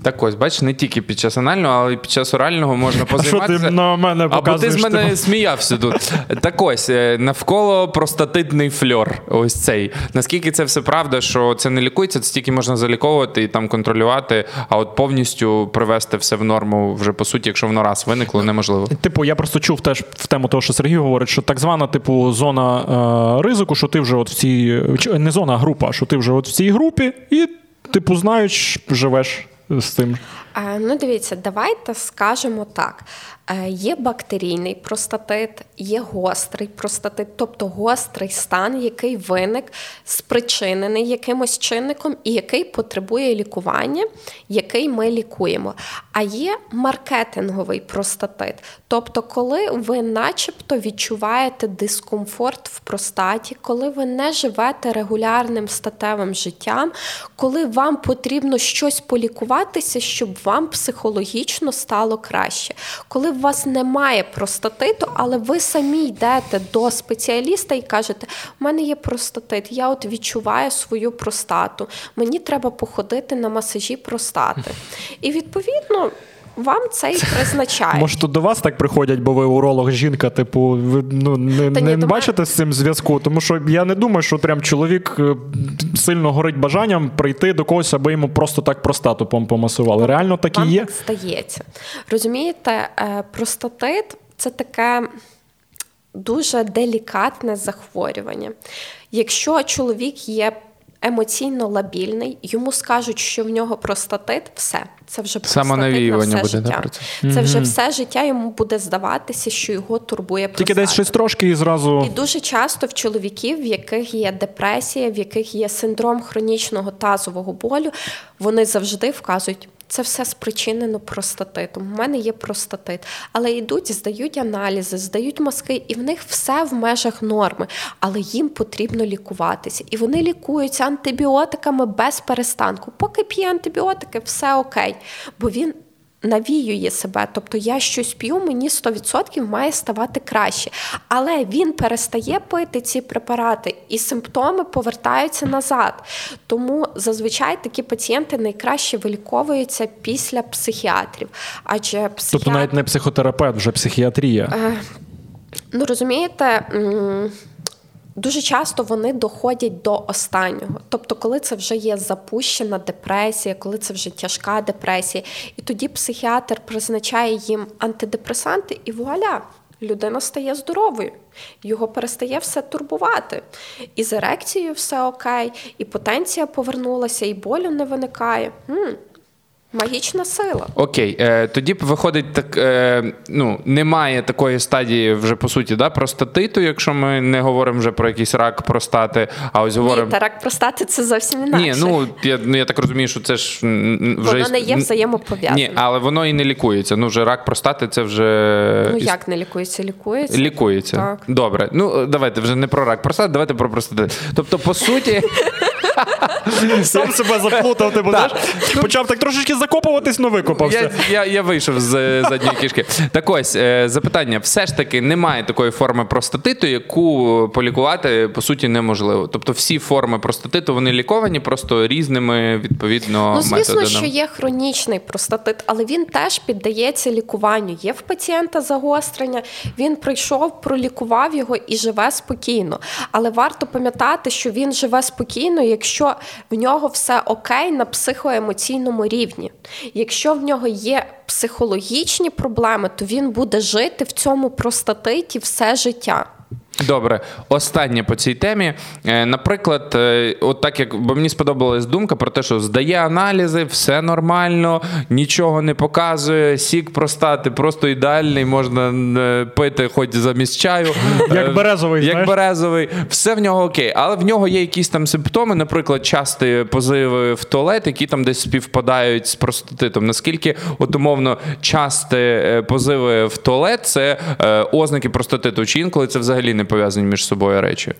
Так ось, бачиш, не тільки під час анального, але й під час орального можна А що ти на мене Або ти з мене типу? сміявся тут. Так ось, е, навколо простатитний фльор. Ось цей. Наскільки це все правда, що це не лікується, це тільки можна заліковувати і там контролювати, а от повністю привести все в норму вже по суті, якщо воно раз виникло, неможливо. Типу, я просто чув теж в тему того, що Сергій говорить, що так звана, типу, зона е, ризику, що ти вже от в цій не зона, а група, що ти вже от в цій групі, і, типу, знаєш, живеш з цим. Е, Ну, дивіться, давайте скажемо так: Е, є бактерійний простатит, є гострий простатит, тобто гострий стан, який виник, спричинений якимось чинником і який потребує лікування, який ми лікуємо. А є маркетинговий простатит, тобто, коли ви, начебто, відчуваєте дискомфорт в простаті, коли ви не живете регулярним статевим життям, коли вам потрібно щось полікуватися, щоб вам психологічно стало краще. Коли у вас немає простатиту, але ви самі йдете до спеціаліста і кажете: у мене є простатит, я от відчуваю свою простату, мені треба походити на масажі простати. І відповідно. Вам це і призначають. Може, тут до вас так приходять, бо ви уролог, жінка, типу, ви ну, не, Та ні, не мене- бачите з цим зв'язку? Тому що я не думаю, що прям чоловік е, сильно горить бажанням прийти до когось, аби йому просто так простату пом- помасували. Реально так і Вам є. так здається. Розумієте, е, простатит це таке дуже делікатне захворювання. Якщо чоловік є емоційно лабільний, йому скажуть, що в нього простатит, все. Це вже простатит на все буде, життя. це? Це вже все життя йому буде здаватися, що його турбує Тільки десь щось трошки і зразу. І дуже часто в чоловіків, в яких є депресія, в яких є синдром хронічного тазового болю, вони завжди вказують. Це все спричинено простатитом. У мене є простатит. Але йдуть, здають аналізи, здають мазки, і в них все в межах норми. Але їм потрібно лікуватися. І вони лікуються антибіотиками без перестанку. Поки п'є антибіотики, все окей. Бо він навіює себе. Тобто я щось п'ю, мені 100% має ставати краще. Але він перестає пити ці препарати, і симптоми повертаються назад. Тому зазвичай такі пацієнти найкраще виліковуються після психіатрів. Адже психіатр... Тобто навіть не психотерапевт, вже психіатрія. Ну розумієте. м, Дуже часто вони доходять до останнього. Тобто, коли це вже є запущена депресія, коли це вже тяжка депресія, і тоді психіатр призначає їм антидепресанти, і вуаля, людина стає здоровою, його перестає все турбувати. І з ерекцією все окей, і потенція повернулася, і болю не виникає. М-м, Магічна сила. Окей, е, тоді виходить так, е, ну немає такої стадії вже по суті, да, простатиту, якщо ми не говоримо вже про якийсь рак простати, а ось говоримо. Ні, та рак простати це зовсім інакше. Ні, ну я ну я так розумію, що це ж вже воно не є взаємопов'язане. Ні, але воно і не лікується. Ну вже рак простати це вже ну як не лікується? Лікується. Лікується. Так. Добре. Ну давайте вже не про рак простати, давайте про простатит. Тобто, по суті. Сам себе заплутав, ти будеш. Почав так трошечки закопуватись, но викопався. Я я, я вийшов з задньої кішки. Так ось е, запитання: все ж таки немає такої форми простатиту, яку полікувати по суті неможливо. Тобто, всі форми простатиту вони ліковані просто різними відповідно Ну, звісно, методами. що є хронічний простатит, але він теж піддається лікуванню. Є в пацієнта загострення, він прийшов, пролікував його і живе спокійно. Але варто пам'ятати, що він живе спокійно, якщо в нього все окей на психоемоційному рівні. Якщо в нього є психологічні проблеми, то він буде жити в цьому простатиті все життя. Добре, останнє по цій темі. Е, Наприклад, е, от так як бо мені сподобалась думка про те, що здає аналізи, все нормально, нічого не показує, сік простати просто ідеальний, можна е, пити хоч замість чаю. Як березовий, Як знаєш? березовий, все в нього окей. Але в нього є якісь там симптоми, наприклад, часті позиви в туалет, які там десь співпадають з простатитом. Наскільки, от умовно, часті позиви в туалет це ознаки простатиту, чи інколи це взагалі не пов'язані між собою речі?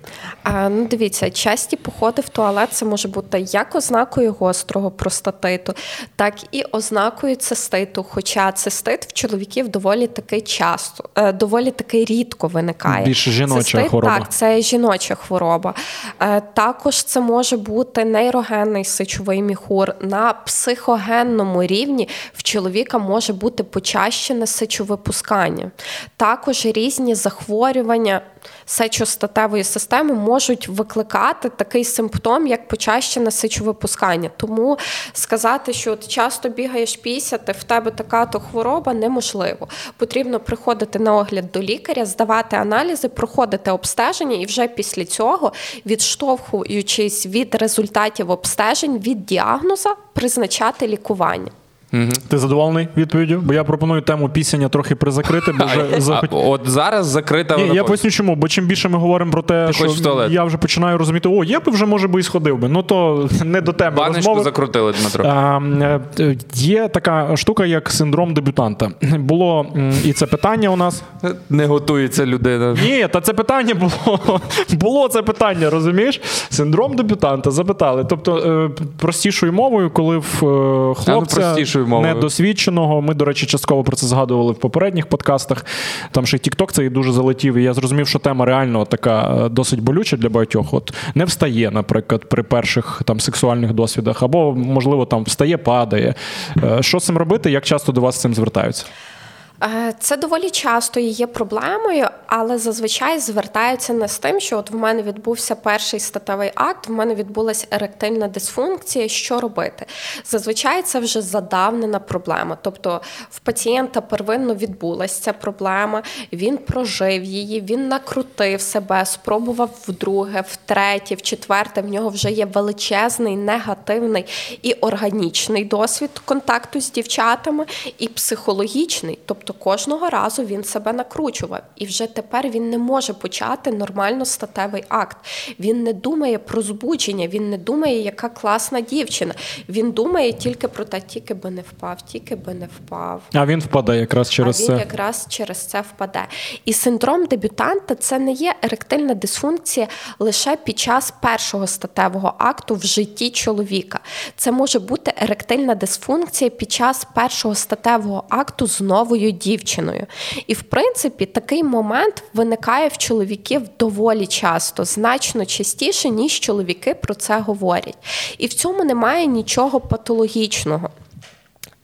А, ну, дивіться, часті походи в туалет це може бути як ознакою гострого простатиту, так і ознакою циститу. Хоча цистит в чоловіків доволі таки часто, е, доволі таки рідко виникає. Більш жіноча Цистит, хвороба. Так, це жіноча хвороба. Е, Також це може бути нейрогенний сечовий міхур. На психогенному рівні в чоловіка може бути почащене сечовипускання. Також різні захворювання сечостатевої системи можуть викликати такий симптом, як почащене сечовипускання. Тому сказати, що от часто бігаєш пісяти, в тебе така то хвороба, неможливо. Потрібно приходити на огляд до лікаря, здавати аналізи, проходити обстеження, і вже після цього, відштовхуючись від результатів обстежень, від діагноза, призначати лікування. Ти задоволений відповіддю? Бо я пропоную тему пісення трохи призакрити, бо вже А, захот... от зараз закрита Ні, я поясню чому, бо чим більше ми говоримо про те, Ти що я вже починаю розуміти, о, я би вже може би і сходив би. Ну то не до теми Баночку розмови. закрутили, Дмитро. А, е, Є така штука, як синдром дебютанта. Було і це питання у нас. Не готується людина. Ні, та це питання було. Було це питання, розумієш? Синдром дебютанта запитали. Тобто, е, простішою мовою, коли в е, хлопця простішою мовою. недосвідченого, ми, до речі, частково про це згадували в попередніх подкастах. Там ще й TikTok це і дуже залетів. І я зрозумів, що тема реально така е, досить болюча для багатьох. От не встає, наприклад, при перших там сексуальних досвідах, або, можливо, там встає, падає. Е, Що з цим робити? Як часто до вас з цим звертаються? Е, Це доволі часто є проблемою, але зазвичай звертаються не з тим, що от в мене відбувся перший статевий акт, в мене відбулася еректильна дисфункція. Що робити? Зазвичай це вже задавнена проблема. Тобто в пацієнта первинно відбулася ця проблема, він прожив її, він накрутив себе, спробував вдруге, втретє, в четверте. В нього вже є величезний негативний і органічний досвід контакту з дівчатами, і психологічний. Тобто кожного разу він себе накручував, і вже тепер він не може почати нормально статевий акт. Він не думає про збудження, він не думає, яка класна дівчина. Він думає тільки про те, тільки би не впав, тільки би не впав. А він впаде якраз через а він це. якраз через це впаде. І синдром дебютанта це не є еректильна дисфункція лише під час першого статевого акту в житті чоловіка. Це може бути еректильна дисфункція під час першого статевого акту з новою дівчиною. І в принципі такий момент виникає в чоловіків доволі часто, значно частіше, ніж чоловіки про це говорять. І в цьому немає нічого патологічного.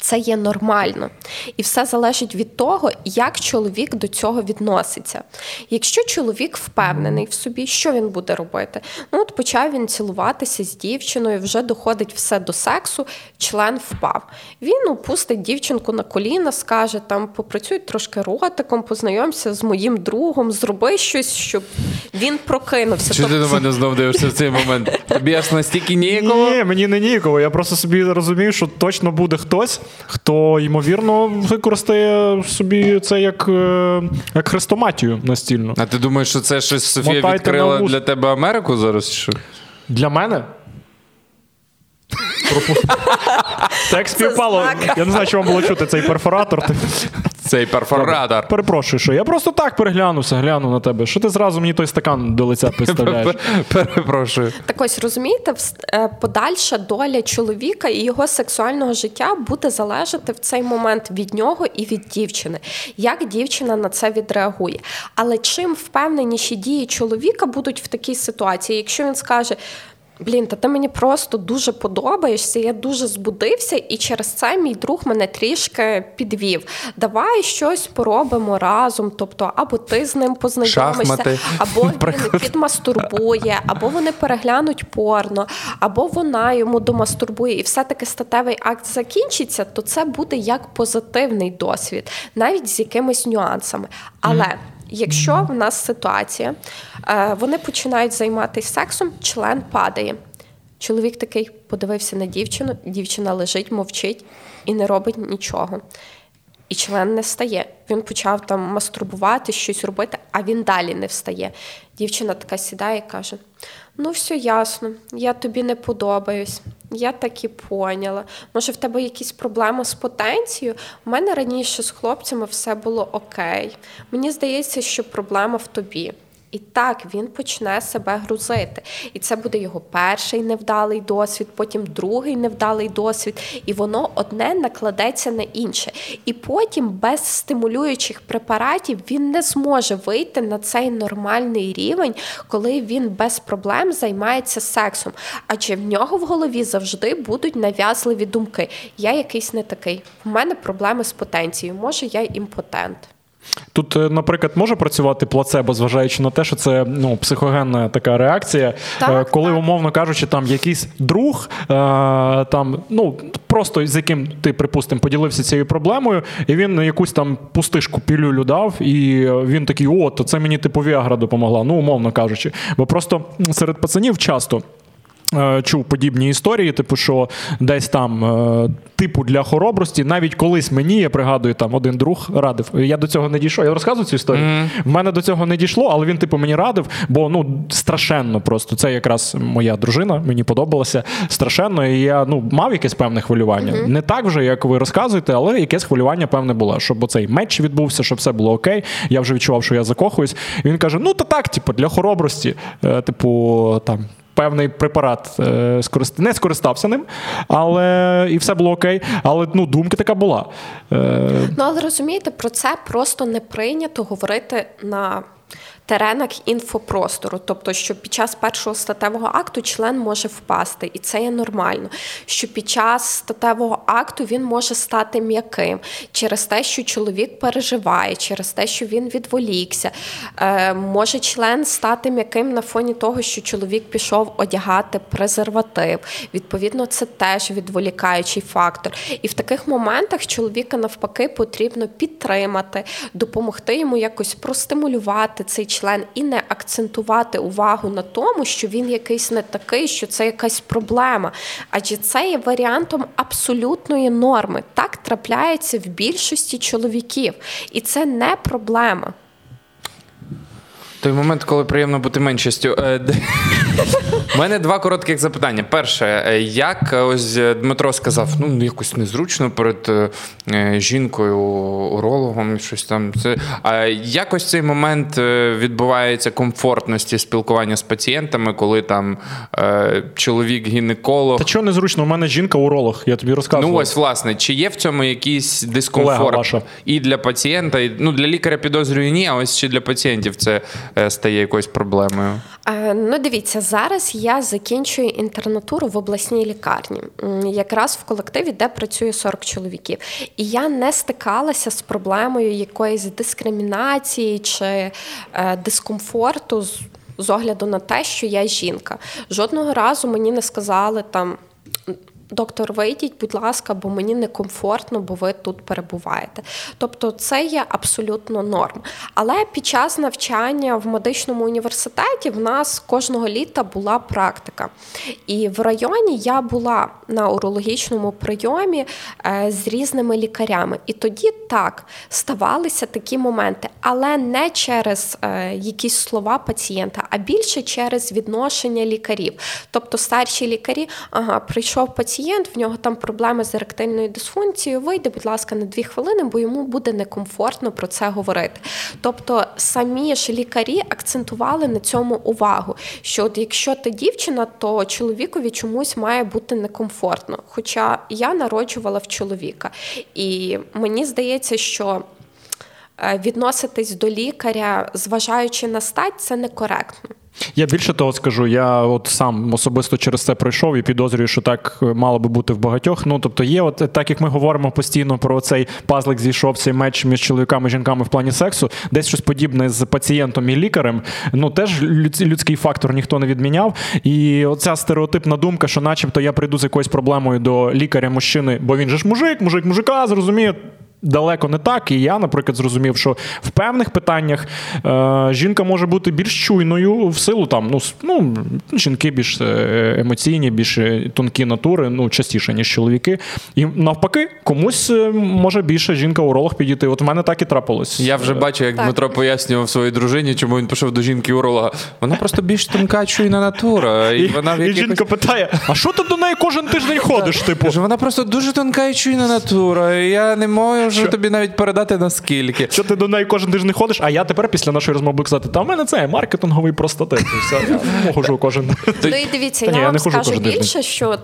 Це є нормально. І все залежить від того, як чоловік до цього відноситься. Якщо чоловік впевнений в собі, що він буде робити? Ну, от почав він цілуватися з дівчиною, вже доходить все до сексу, член впав. Він опустить дівчинку на коліна, скаже: там попрацюй трошки ротиком, познайомся з моїм другом, зроби щось, щоб він прокинувся. Чи ти до мене знов дивишся в цей момент? Тобі аж настільки ніяково? Ні, мені не ніяково. Я просто собі розумію, що точно буде хтось, хто ймовірно використає собі це як, е, як хрестоматію настільну. А ти думаєш, що це щось Софія Мотайте відкрила для тебе Америку зараз? Що? Для мене. Так співпало. Я не знаю, чи вам було чути цей перфоратор. Цей перфоратор. Перепрошую, що я просто так переглянувся, глянув на тебе. Що ти зразу мені той стакан до лиця підставляєш? Перепрошую. Так ось розумієте, е, подальша доля чоловіка і його сексуального життя буде залежати в цей момент від нього і від дівчини. Як дівчина на це відреагує? Але чим впевненіші дії чоловіка будуть в такій ситуації, якщо він скаже. Блін, та ти мені просто дуже подобаєшся. Я дуже збудився, і через це мій друг мене трішки підвів. Давай щось поробимо разом. Тобто, або ти з ним познайомишся, Шахмати. або він підмастурбує, або вони переглянуть порно, або вона йому домастурбує, і все-таки статевий акт закінчиться, то це буде як позитивний досвід, навіть з якимись нюансами. Але. Якщо в нас ситуація, е, вони починають займатися сексом, член падає. Чоловік такий подивився на дівчину, дівчина лежить, мовчить і не робить нічого. І член не стає. Він почав там мастурбувати, щось робити, а він далі не встає. Дівчина така сідає і каже: Ну, все ясно, я тобі не подобаюсь. Я так і поняла. Може, в тебе якісь проблеми з потенцією? У мене раніше з хлопцями все було окей. Мені здається, що проблема в тобі. І так він почне себе грузити. І це буде його перший невдалий досвід, потім другий невдалий досвід, і воно одне накладеться на інше. І потім без стимулюючих препаратів він не зможе вийти на цей нормальний рівень, коли він без проблем займається сексом. Адже в нього в голові завжди будуть нав'язливі думки. Я якийсь не такий. В мене проблеми з потенцією. Може, я імпотент. Тут, е, наприклад, може працювати плацебо, зважаючи на те, що це ну, психогенна така реакція, Так, Е, коли, так. умовно кажучи, там якийсь друг, е, там, ну, просто з яким ти, припустимо, поділився цією проблемою, і він якусь там пустишку пілюлю дав, і він такий: о, то це мені типу Віагра допомогла, ну, умовно кажучи. Бо просто серед пацанів часто. Е, Чув подібні історії, типу, що десь там, е, типу, для хоробрості, навіть колись мені, я пригадую, там один друг радив. Я до цього не дійшов. Я розказую цю історію. В мене до цього не дійшло, але він, типу, мені радив, бо ну страшенно просто. Це якраз моя дружина, мені подобалося страшенно. І я ну мав якесь певне хвилювання. Не так вже, як ви розказуєте, але якесь хвилювання певне було, щоб оцей матч відбувся, щоб все було окей. Я вже відчував, що я закохуюсь. І він каже: ну то так, типу, для хоробрості, е, типу, там. Певний препарат е, скорист- не скористався ним, але і все було окей. Але ну, думка така була. Е, Ну, але розумієте, про це просто не прийнято говорити на теренах інфопростору. Тобто, що під час першого статевого акту член може впасти, і це є нормально. Що під час статевого акту він може стати м'яким через те, що чоловік переживає, через те, що він відволікся. Е, може член стати м'яким на фоні того, що чоловік пішов одягати презерватив. Відповідно, це теж відволікаючий фактор. І в таких моментах чоловіка навпаки потрібно підтримати, допомогти йому якось простимулювати цей член і не акцентувати увагу на тому, що він якийсь не такий, що це якась проблема. Адже це є варіантом абсолютної норми. Так трапляється в більшості чоловіків, і це не проблема. Той момент, коли приємно бути меншістю. Е, У мене два коротких запитання. Перше, е, як е, ось Дмитро сказав, ну якось незручно перед жінкою, урологом, щось там. Це а якось цей момент відбувається комфортності спілкування з пацієнтами, коли там е, чоловік-гінеколог. та чого незручно, у мене жінка уролог, я тобі розказував. Ну ось власне, чи є в цьому якийсь дискомфорт і для пацієнта, і ну для лікаря підозрюю ні, а ось чи для пацієнтів це стає якоюсь проблемою. Е, ну, дивіться, зараз я закінчую інтернатуру в обласній лікарні, якраз в колективі, де працює 40 чоловіків. І я не стикалася з проблемою якоїсь дискримінації чи е, дискомфорту з огляду на те, що я жінка. Жодного разу мені не сказали там доктор, вийдіть, будь ласка, бо мені некомфортно, бо ви тут перебуваєте. Тобто, це є абсолютно норм. Але під час навчання в медичному університеті в нас кожного літа була практика. І в районі я була на урологічному прийомі е, з різними лікарями. І тоді так ставалися такі моменти, але не через е, якісь слова пацієнта, а більше через відношення лікарів. Тобто старші лікарі, ага, прийшов пацієнт пацієнт, в нього там проблеми з еректильною дисфункцією, вийде, будь ласка, на дві хвилини, бо йому буде некомфортно про це говорити. Тобто самі ж лікарі акцентували на цьому увагу, що от якщо ти дівчина, то чоловікові чомусь має бути некомфортно. Хоча я народжувала в чоловіка, і мені здається, що е, відноситись до лікаря, зважаючи на стать, це некоректно. Я більше того скажу, я от сам особисто через це пройшов і підозрюю, що так мало би бути в багатьох. Ну тобто, є, от так як ми говоримо постійно про цей пазлик зійшов цей меч між чоловіками і жінками в плані сексу, десь щось подібне з пацієнтом і лікарем. Ну теж людський фактор ніхто не відміняв. І оця стереотипна думка, що, начебто, я прийду з якоюсь проблемою до лікаря-мужчини, бо він же ж мужик, мужик, мужика, зрозуміє далеко не так. І я, наприклад, зрозумів, що в певних питаннях е, жінка може бути більш чуйною в силу там, ну, ну жінки більш е, емоційні, більш е, тонкі натури, ну частіше, ніж чоловіки. І навпаки, комусь е, може більше жінка-уролог підійти. От в мене так і трапилось. Я вже бачу, як так. Дмитро пояснював своїй дружині, чому він пішов до жінки-уролога. Вона просто більш тонка, чуйна натура. І, і вона в якихось... і жінка питає: а що ти до неї кожен тиждень ходиш? Типу, вона просто дуже тонка і чуйна натура. Я не можу можу тобі навіть передати наскільки. Що ти до неї кожен тиждень ходиш, а я тепер після нашої розмови буду казати, та в мене це маркетинговий простатит. Все, я хожу кожен Ну і дивіться, я вам скажу більше, що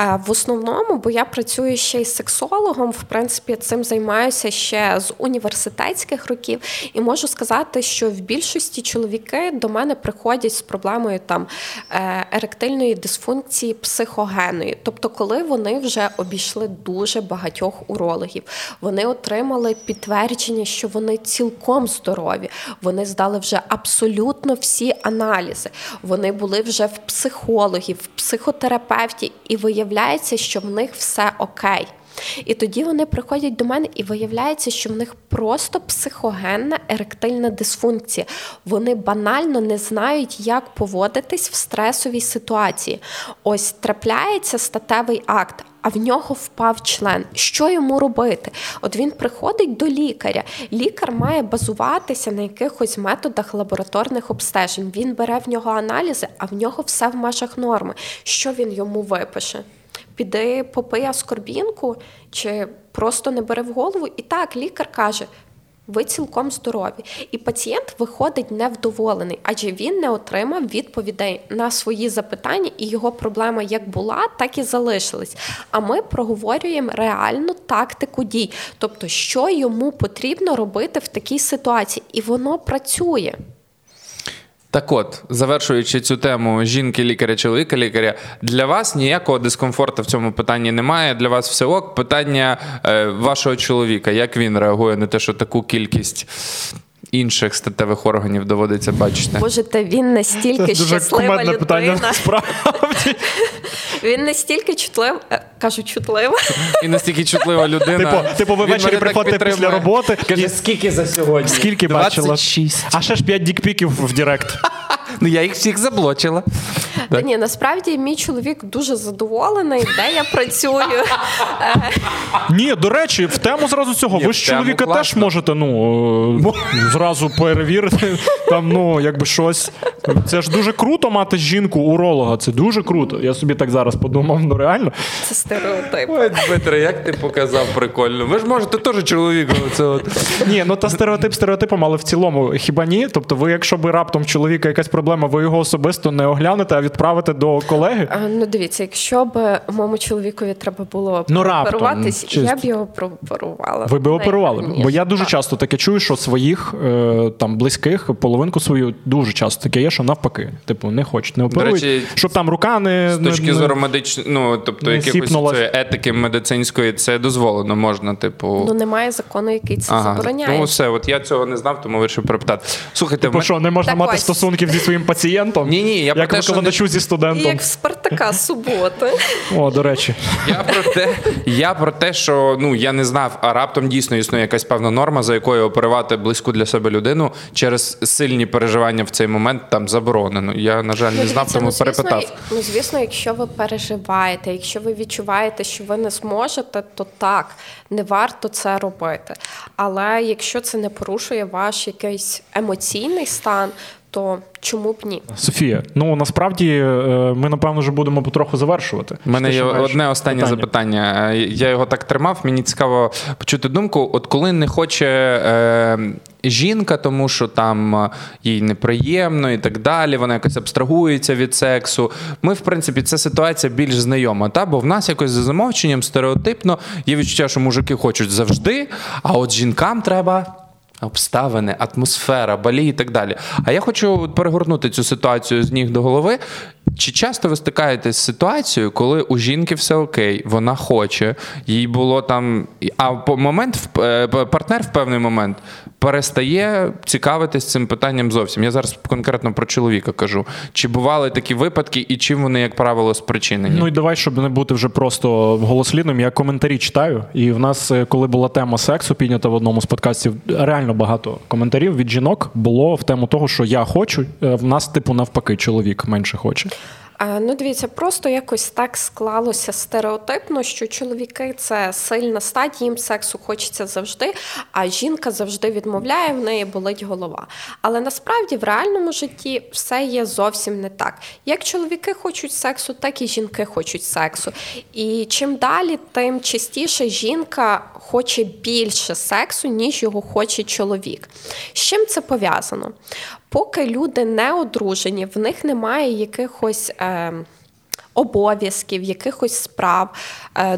е, в основному, бо я працюю ще й сексологом, в принципі, цим займаюся ще з університетських років, і можу сказати, що в більшості чоловіки до мене приходять з проблемою там е, еректильної дисфункції психогенної, тобто, коли вони вже обійшли дуже багатьох урологів, вони отримали підтвердження, що вони цілком здорові. Вони здали вже абсолютно всі аналізи. Вони були вже в психологів, в психотерапевті, і виявляється, що в них все окей. І тоді вони приходять до мене і виявляється, що в них просто психогенна еректильна дисфункція. Вони банально не знають, як поводитись в стресовій ситуації. Ось трапляється статевий акт а в нього впав член. Що йому робити? От він приходить до лікаря. Лікар має базуватися на якихось методах лабораторних обстежень. Він бере в нього аналізи, а в нього все в межах норми. Що він йому випише? Піди попий аскорбінку, чи просто не бери в голову. І так лікар каже: ви цілком здорові, і пацієнт виходить невдоволений, адже він не отримав відповідей на свої запитання, і його проблема як була, так і залишилась. А ми проговорюємо реальну тактику дій, тобто, що йому потрібно робити в такій ситуації, і воно працює. Так от, завершуючи цю тему жінки-лікаря, чоловіка-лікаря, для вас ніякого дискомфорту в цьому питанні немає. Для вас все ок. Питання е, вашого чоловіка, як він реагує на те, що таку кількість інших статевих органів доводиться бачити? Боже, та він настільки Це щаслива людина. питання, справді. Він настільки чутлив, е, кажу, чутлива. І настільки чутлива людина. Типу, типу ви ввечері приходите після роботи. Каже, скільки за сьогодні? Скільки 26. бачила? А ще ж 5 дікпіків в Директ. Ну я їх всіх заблочила. Та ні, насправді мій чоловік дуже задоволений, де я працюю. Ні, до речі, в тему зразу цього. Ви ж чоловіка теж можете ну, зразу перевірити. Там, ну, якби щось. Це ж дуже круто мати жінку, уролога. Це дуже круто. Я собі так зараз подумав, ну реально. Це стереотип. Ой, Дмитре, як ти показав прикольно. Ви ж можете теж чоловік. Ні, ну та стереотип стереотипом, але в цілому хіба ні? Тобто, ви, якщо би раптом чоловіка якась проблема? Ви його особисто не оглянете, а відправите до колеги? А, Ну, дивіться, якщо б моєму чоловікові треба було Ну, раптом, я б його прооперувала. Ви би оперували? Бо я дуже часто таке чую, що своїх там близьких, половинку свою дуже часто таке є, що навпаки. Типу, не хочуть, не оперують, речі, щоб там рука не З точки не, не- зору медичної, ну тобто якихось цієї етики медицинської, це дозволено, можна, типу. Ну немає закону, який це Ага, забороняє. ну все, от я цього не знав, тому вирішив перепитати. Слухайте, Типу, ми- що не можна Так мати ось. стосунків зі своїм пацієнтом? Ні, ні, я про те, що викладачу зі студентом. Як в Спартака суботи. О, до речі. Я про те, я про те, що ну я не знав, а раптом дійсно існує якась певна норма, за якою оперувати близьку для себе людину через сильні переживання в цей момент там заборонено. Я на жаль не Ну, знав, тому ну, перепитав. Ну, звісно, якщо ви переживаєте, якщо ви відчуваєте, що ви не зможете, то так, не варто це робити. Але якщо це не порушує ваш якийсь емоційний стан, то чому б ні? Софія, ну насправді е, ми напевно вже будемо потроху завершувати. У мене є одне останнє питання? запитання. Е, Я його так тримав. Мені цікаво почути думку. От коли не хоче е, жінка, тому що там е, їй неприємно і так далі, вона якось абстрагується від сексу. Ми, в принципі, ця ситуація більш знайома, та? бо в нас якось за замовченням стереотипно є відчуття, що мужики хочуть завжди, а от жінкам треба. Обставини, атмосфера, балі і так далі. А я хочу перегорнути цю ситуацію з ніг до голови. Чи часто ви стикаєтесь з ситуацією, коли у жінки все окей, вона хоче, їй було там. А момент е, партнер в певний момент перестає цікавитись цим питанням зовсім. Я зараз конкретно про чоловіка кажу. Чи бували такі випадки, і чим вони, як правило, спричинені? Ну і давай, щоб не бути вже просто голослівним, я коментарі читаю. І в нас, е, коли була тема сексу піднята в одному з подкастів, реально багато коментарів від жінок було в тему того, що я хочу. е, В нас, типу, навпаки, чоловік менше хоче. Ну, дивіться, просто якось так склалося стереотипно, що чоловіки це сильна стать, їм сексу хочеться завжди, а жінка завжди відмовляє, в неї болить голова. Але насправді в реальному житті все є зовсім не так. Як чоловіки хочуть сексу, так і жінки хочуть сексу. І чим далі, тим частіше жінка хоче більше сексу, ніж його хоче чоловік. З чим це пов'язано? Поки люди не одружені, в них немає якихось. Е, Обов'язків, якихось справ,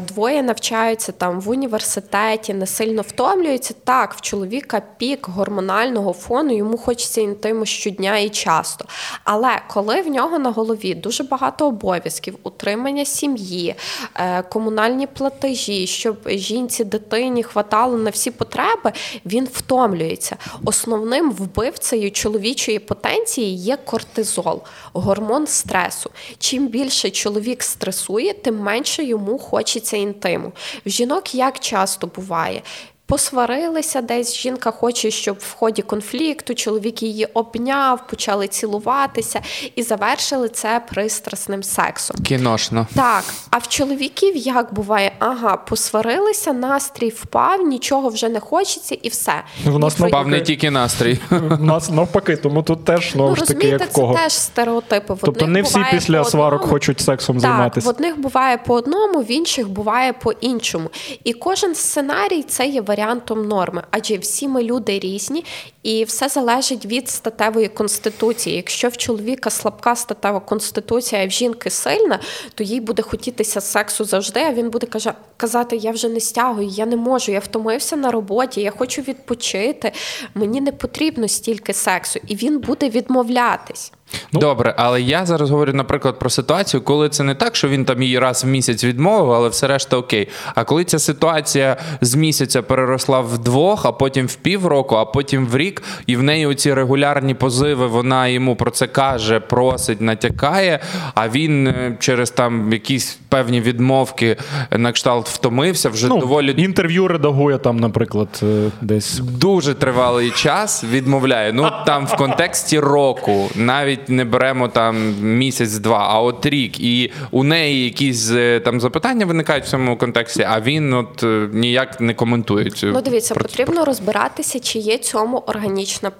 двоє навчаються там в університеті, не сильно втомлюються. Так, в чоловіка пік гормонального фону, йому хочеться інтиму щодня і часто. Але коли в нього на голові дуже багато обов'язків, утримання сім'ї, е, комунальні платежі, щоб жінці, дитині хватало на всі потреби, він втомлюється. Основним вбивцею чоловічої потенції є кортизол, гормон стресу. Чим більше чоловік стресує, тим менше йому хочеться інтиму. В жінок як часто буває. Посварилися десь, жінка хоче, щоб в ході конфлікту чоловік її обняв, почали цілуватися і завершили це пристрасним сексом. Кіношно. Так, а в чоловіків як буває? Ага, посварилися, настрій впав, нічого вже не хочеться, і все. В нас про- Впав не тільки настрій. У нас навпаки, тому тут теж Ну, знову ж таки, як в кого. це теж стереотипи. В Тобто не всі після сварок одному. хочуть сексом Так, займатися. в одних буває по одному, в інших буває по іншому. І кожен сценарій це є варіантом норми, адже всі ми люди різні, і все залежить від статевої конституції. Якщо в чоловіка слабка статева конституція, а в жінки сильна, то їй буде хотітися сексу завжди. А він буде кажа- казати: Я вже не стягую, я не можу, я втомився на роботі, я хочу відпочити. Мені не потрібно стільки сексу, і він буде відмовлятись. Ну. Добре, але я зараз говорю, наприклад, про ситуацію, коли це не так, що він там її раз в місяць відмовив, але все решта окей. А коли ця ситуація з місяця переросла в двох, а потім в півроку, а потім в рік, і в неї оці регулярні позиви, вона йому про це каже, просить, натякає, а він е, через там якісь певні відмовки на кшталт втомився, вже Ну, доволі Інтерв'ю редагує там, наприклад, е, десь. дуже тривалий час відмовляє. Ну там в контексті року, навіть не беремо там місяць-два, а от рік. І у неї якісь е, там запитання виникають в цьому контексті, а він от е, ніяк не коментує цю. Ну, дивіться, про- потрібно розбиратися, чи є цьому органічна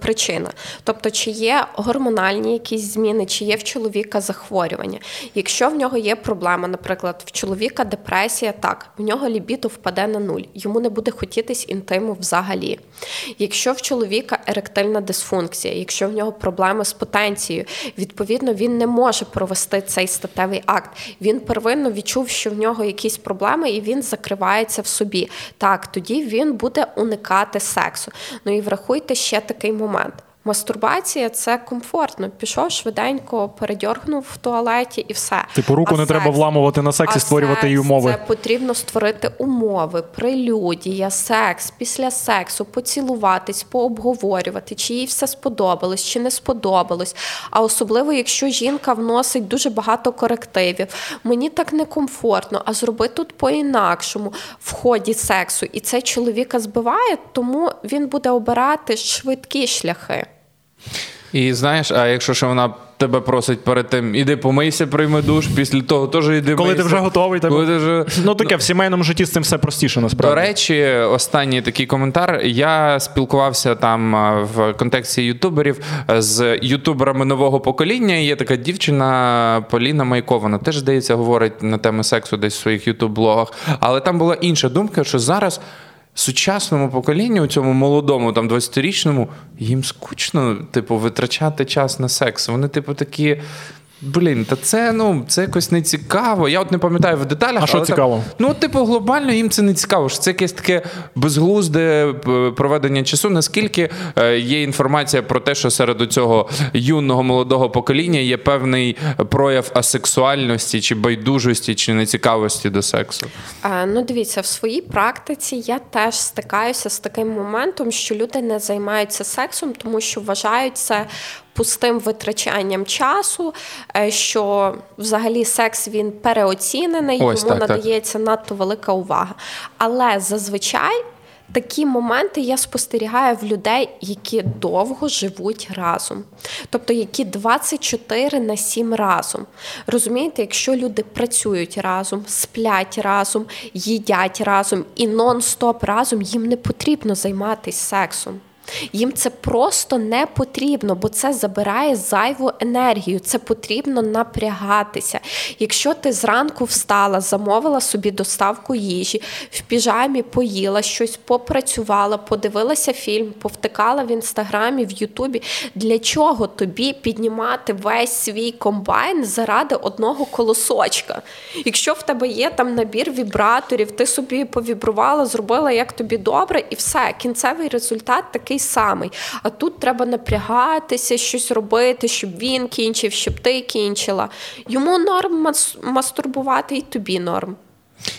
причина. Тобто, чи є гормональні якісь зміни, чи є в чоловіка захворювання. Якщо в нього є проблема, наприклад, в чоловіка депресія, так, в нього лібідо впаде на нуль, йому не буде хотітись інтиму взагалі. Якщо в чоловіка еректильна дисфункція, якщо в нього проблема проблеми з потенцією. Відповідно, він не може провести цей статевий акт. Він первинно відчув, що в нього якісь проблеми, і він закривається в собі. Так, тоді він буде уникати сексу. Ну і врахуйте ще такий момент. Мастурбація це комфортно. Пішов швиденько, передьоргнув в туалеті і все. Типу, руку А не треба вламувати на секс і створювати секс умови. Це потрібно створити умови, прелюдія, секс, після сексу, поцілуватись, пообговорювати, чи їй все сподобалось, чи не сподобалось. А особливо, якщо жінка вносить дуже багато корективів, мені так некомфортно, а зроби тут по-інакшому в ході сексу. І це чоловіка збиває, тому він буде обирати швидкі шляхи. І знаєш, а якщо ще вона тебе просить перед тим, іди помийся, прийми душ, після того теж іди Коли ти вже готовий, так Коли ти вже... ну таке в сімейному житті з цим все простіше насправді. До речі, останній такий коментар. Я спілкувався там в контексті ютуберів з ютуберами нового покоління. Є така дівчина Поліна Майко, вона теж здається говорить на теми сексу десь в своїх ютуб-блогах. Але там була інша думка, що зараз. Сучасному поколінню, цьому молодому, там 20-річному, їм скучно, типу, витрачати час на секс. Вони, типу, такі. Блін, та це ну це якось не цікаво. Я от не пам'ятаю в деталях. А що цікаво? Ну, типу, глобально їм це не цікаво. що Це якесь таке безглузде е, проведення часу. Наскільки е, є інформація про те, що серед цього юного молодого покоління є певний прояв асексуальності чи байдужості, чи нецікавості до сексу? Е, Ну, дивіться, в своїй практиці я теж стикаюся з таким моментом, що люди не займаються сексом, тому що вважають це пустим витрачанням часу, е, що взагалі секс він переоцінений, Ось йому так, так. надається надто велика увага. Але зазвичай. Такі моменти я спостерігаю в людей, які довго живуть разом, тобто які 24 на 7 разом. Розумієте, якщо люди працюють разом, сплять разом, їдять разом і нон-стоп разом, їм не потрібно займатися сексом. Їм це просто не потрібно, бо це забирає зайву енергію. Це потрібно напрягатися. Якщо ти зранку встала, замовила собі доставку їжі, в піжамі поїла щось, попрацювала, подивилася фільм, повтикала в інстаграмі, в Ютубі. Для чого тобі піднімати весь свій комбайн заради одного колосочка? Якщо в тебе є там набір вібраторів, ти собі повібрувала, зробила як тобі добре, і все, кінцевий результат такий самий. А тут треба напрягатися, щось робити, щоб він кінчив, щоб ти кінчила. Йому норм мас- мастурбувати, і тобі норм.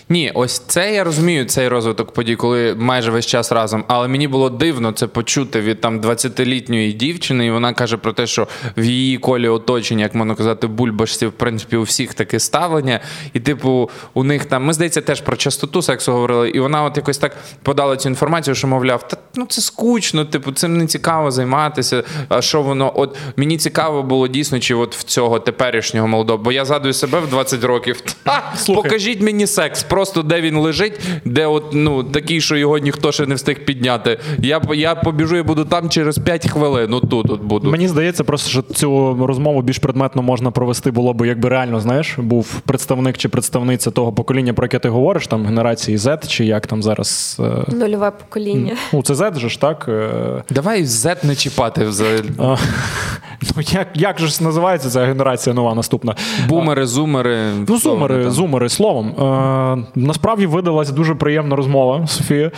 Ні, ось це я розумію, цей розвиток подій, коли майже весь час разом. Але мені було дивно це почути від там 20-літньої дівчини, і вона каже про те, що в її колі оточення, як можна казати, бульбашці, в принципі, у всіх таке ставлення. І, типу, у них там, ми здається, теж про частоту сексу говорили, і вона от якось так подала цю інформацію, що мовляв, та ну це скучно, типу, цим не цікаво займатися. А що воно? От мені цікаво було дійсно, чи от в цього теперішнього молодого, бо я згадую себе в 20 років. Та, покажіть мені секс, просто де він лежить, де от ну такий, що його ніхто ще не встиг підняти. Я я побіжу і буду там через 5 хвилин. Ну тут от буду. Мені здається, просто що цю розмову більш предметно можна провести було б, якби реально знаєш, був представник чи представниця того покоління, про яке ти говориш, там генерації Z, чи як там зараз. е, Нульове покоління. Ну, це Z же ж так. е, Давай Z не чіпати взагалі. а, Ну, як, як же ж називається ця генерація нова наступна? Бумери, зумери. Ну, зумери, зумери, словом. Е, насправді видалася дуже приємна розмова, Софія.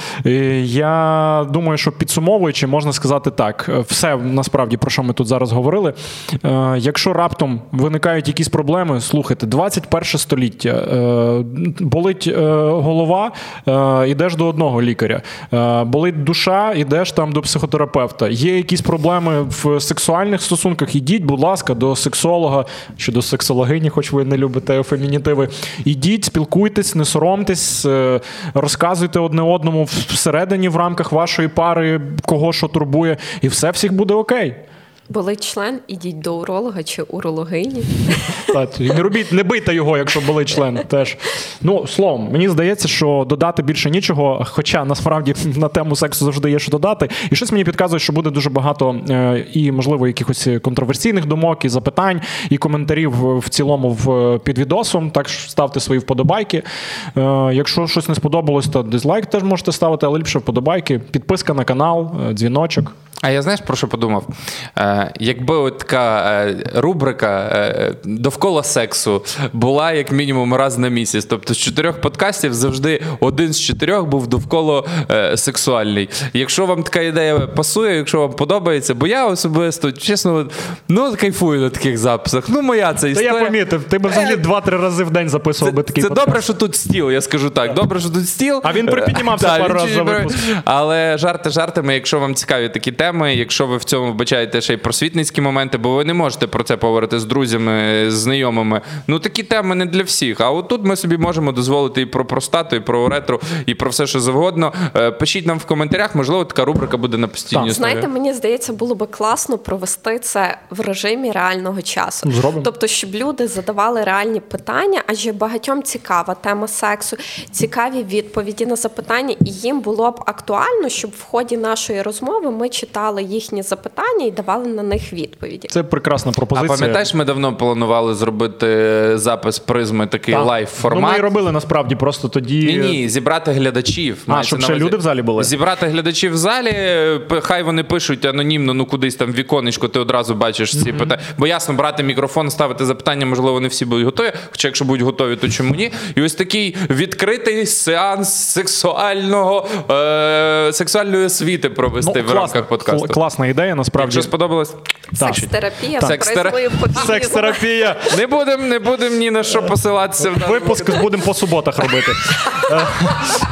Я думаю, що підсумовуючи, можна сказати так: е, все насправді про що ми тут зараз говорили. Е, якщо раптом виникають якісь проблеми, слухайте, 21 століття, болить голова, йдеш до одного лікаря, болить душа, йдеш там до психотерапевта. Є якісь проблеми в сексуальних стосунках, ідіть, будь ласка, до сексолога чи до сексологині, хоч ви не любите фемінітиви. Ідіть, спілкуйтесь, не соромтесь, е, розказуйте одне одному всередині в рамках вашої пари, кого що турбує, і все всіх буде окей. Болить член, ідіть до уролога чи урологині. Так, не робіть, не бийте його, якщо були член. Теж ну словом, мені здається, що додати більше нічого. Хоча насправді на тему сексу завжди є що додати. І щось мені підказує, що буде дуже багато е, і, можливо, якихось контроверсійних думок, і запитань, і коментарів в цілому в під відосом. Так що ставте свої вподобайки. Е, Якщо щось не сподобалось, то дизлайк теж можете ставити, але ліпше вподобайки. Підписка на канал, е, дзвіночок. А я знаєш про що подумав? Е, Якби от така е, рубрика е, довкола сексу була як мінімум раз на місяць. Тобто з чотирьох подкастів завжди один з чотирьох був довкола е, сексуальний. Якщо вам така ідея пасує, якщо вам подобається, бо я особисто, чесно, ну кайфую на таких записах. Ну, моя це Та я помітив, ти б взагалі два-три рази в день записував би такий це подкаст. добре, що тут стіл, я скажу так. Добре, що тут стіл. А він припіднімався пару разів за випуск. Але жарти жартами, якщо вам цікаві такі теми, якщо ви в цьому вбачаєте ще й просвітницькі моменти, бо ви не можете про це поговорити з друзями, з знайомими. Ну такі теми не для всіх. А от тут ми собі можемо дозволити і про простату, і про ретро, і про все, що завгодно. Е, Пишіть нам в коментарях, можливо, така рубрика буде на постійній основі. Знаєте, мені здається, було би класно провести це в режимі реального часу. Зробимо. Тобто, щоб люди задавали реальні питання, адже багатьом цікава тема сексу, цікаві відповіді на запитання, і їм було б актуально, щоб в ході нашої розмови ми читали їхні запитання і давали на них відповіді. Це прекрасна А пропозиція. пам'ятаєш, ми давно планували зробити запис призми такий Так. live Ну, ми і робили насправді, просто тоді. Ні, ні, зібрати глядачів. Мається щоб ще люди в залі були? Зібрати глядачів в залі, хай вони пишуть анонімно, ну кудись там в віконечко, ти одразу бачиш ці питання. Бо ясно, брати мікрофон, ставити запитання, можливо, не всі будуть готові. Хоча, якщо будуть готові, то чому ні? І ось такий відкритий сеанс сексуального е- сексуальної освіти провести в класна, рамках подкасту. Кл- класна ідея, насправді. Якщо сподобалось, Так. Секс-терапія призмою. Секс-терапія. не будемо не будем ні на що посилатися. в Випуск будемо по суботах робити.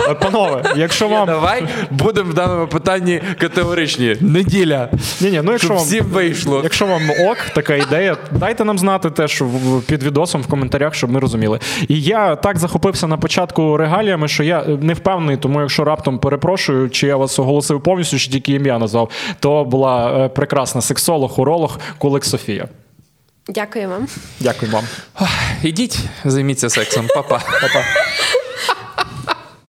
Е, Панове, якщо вам. Давай будемо в даному питанні категоричні. Неділя. Ні, ні, ну якщо вам, всім вийшло. якщо вам ок, така ідея, дайте нам знати теж в- під відосом в коментарях, щоб ми розуміли. І я так захопився на початку регаліями, що я е, не впевнений, тому якщо раптом перепрошую, чи я вас оголосив повністю, чи тільки ім'я назвав, то була е, прекрасна сексолог, уролог Кулик Софія. Дякую вам. Дякую вам. Ідіть, займіться сексом, Па-па. Па-па.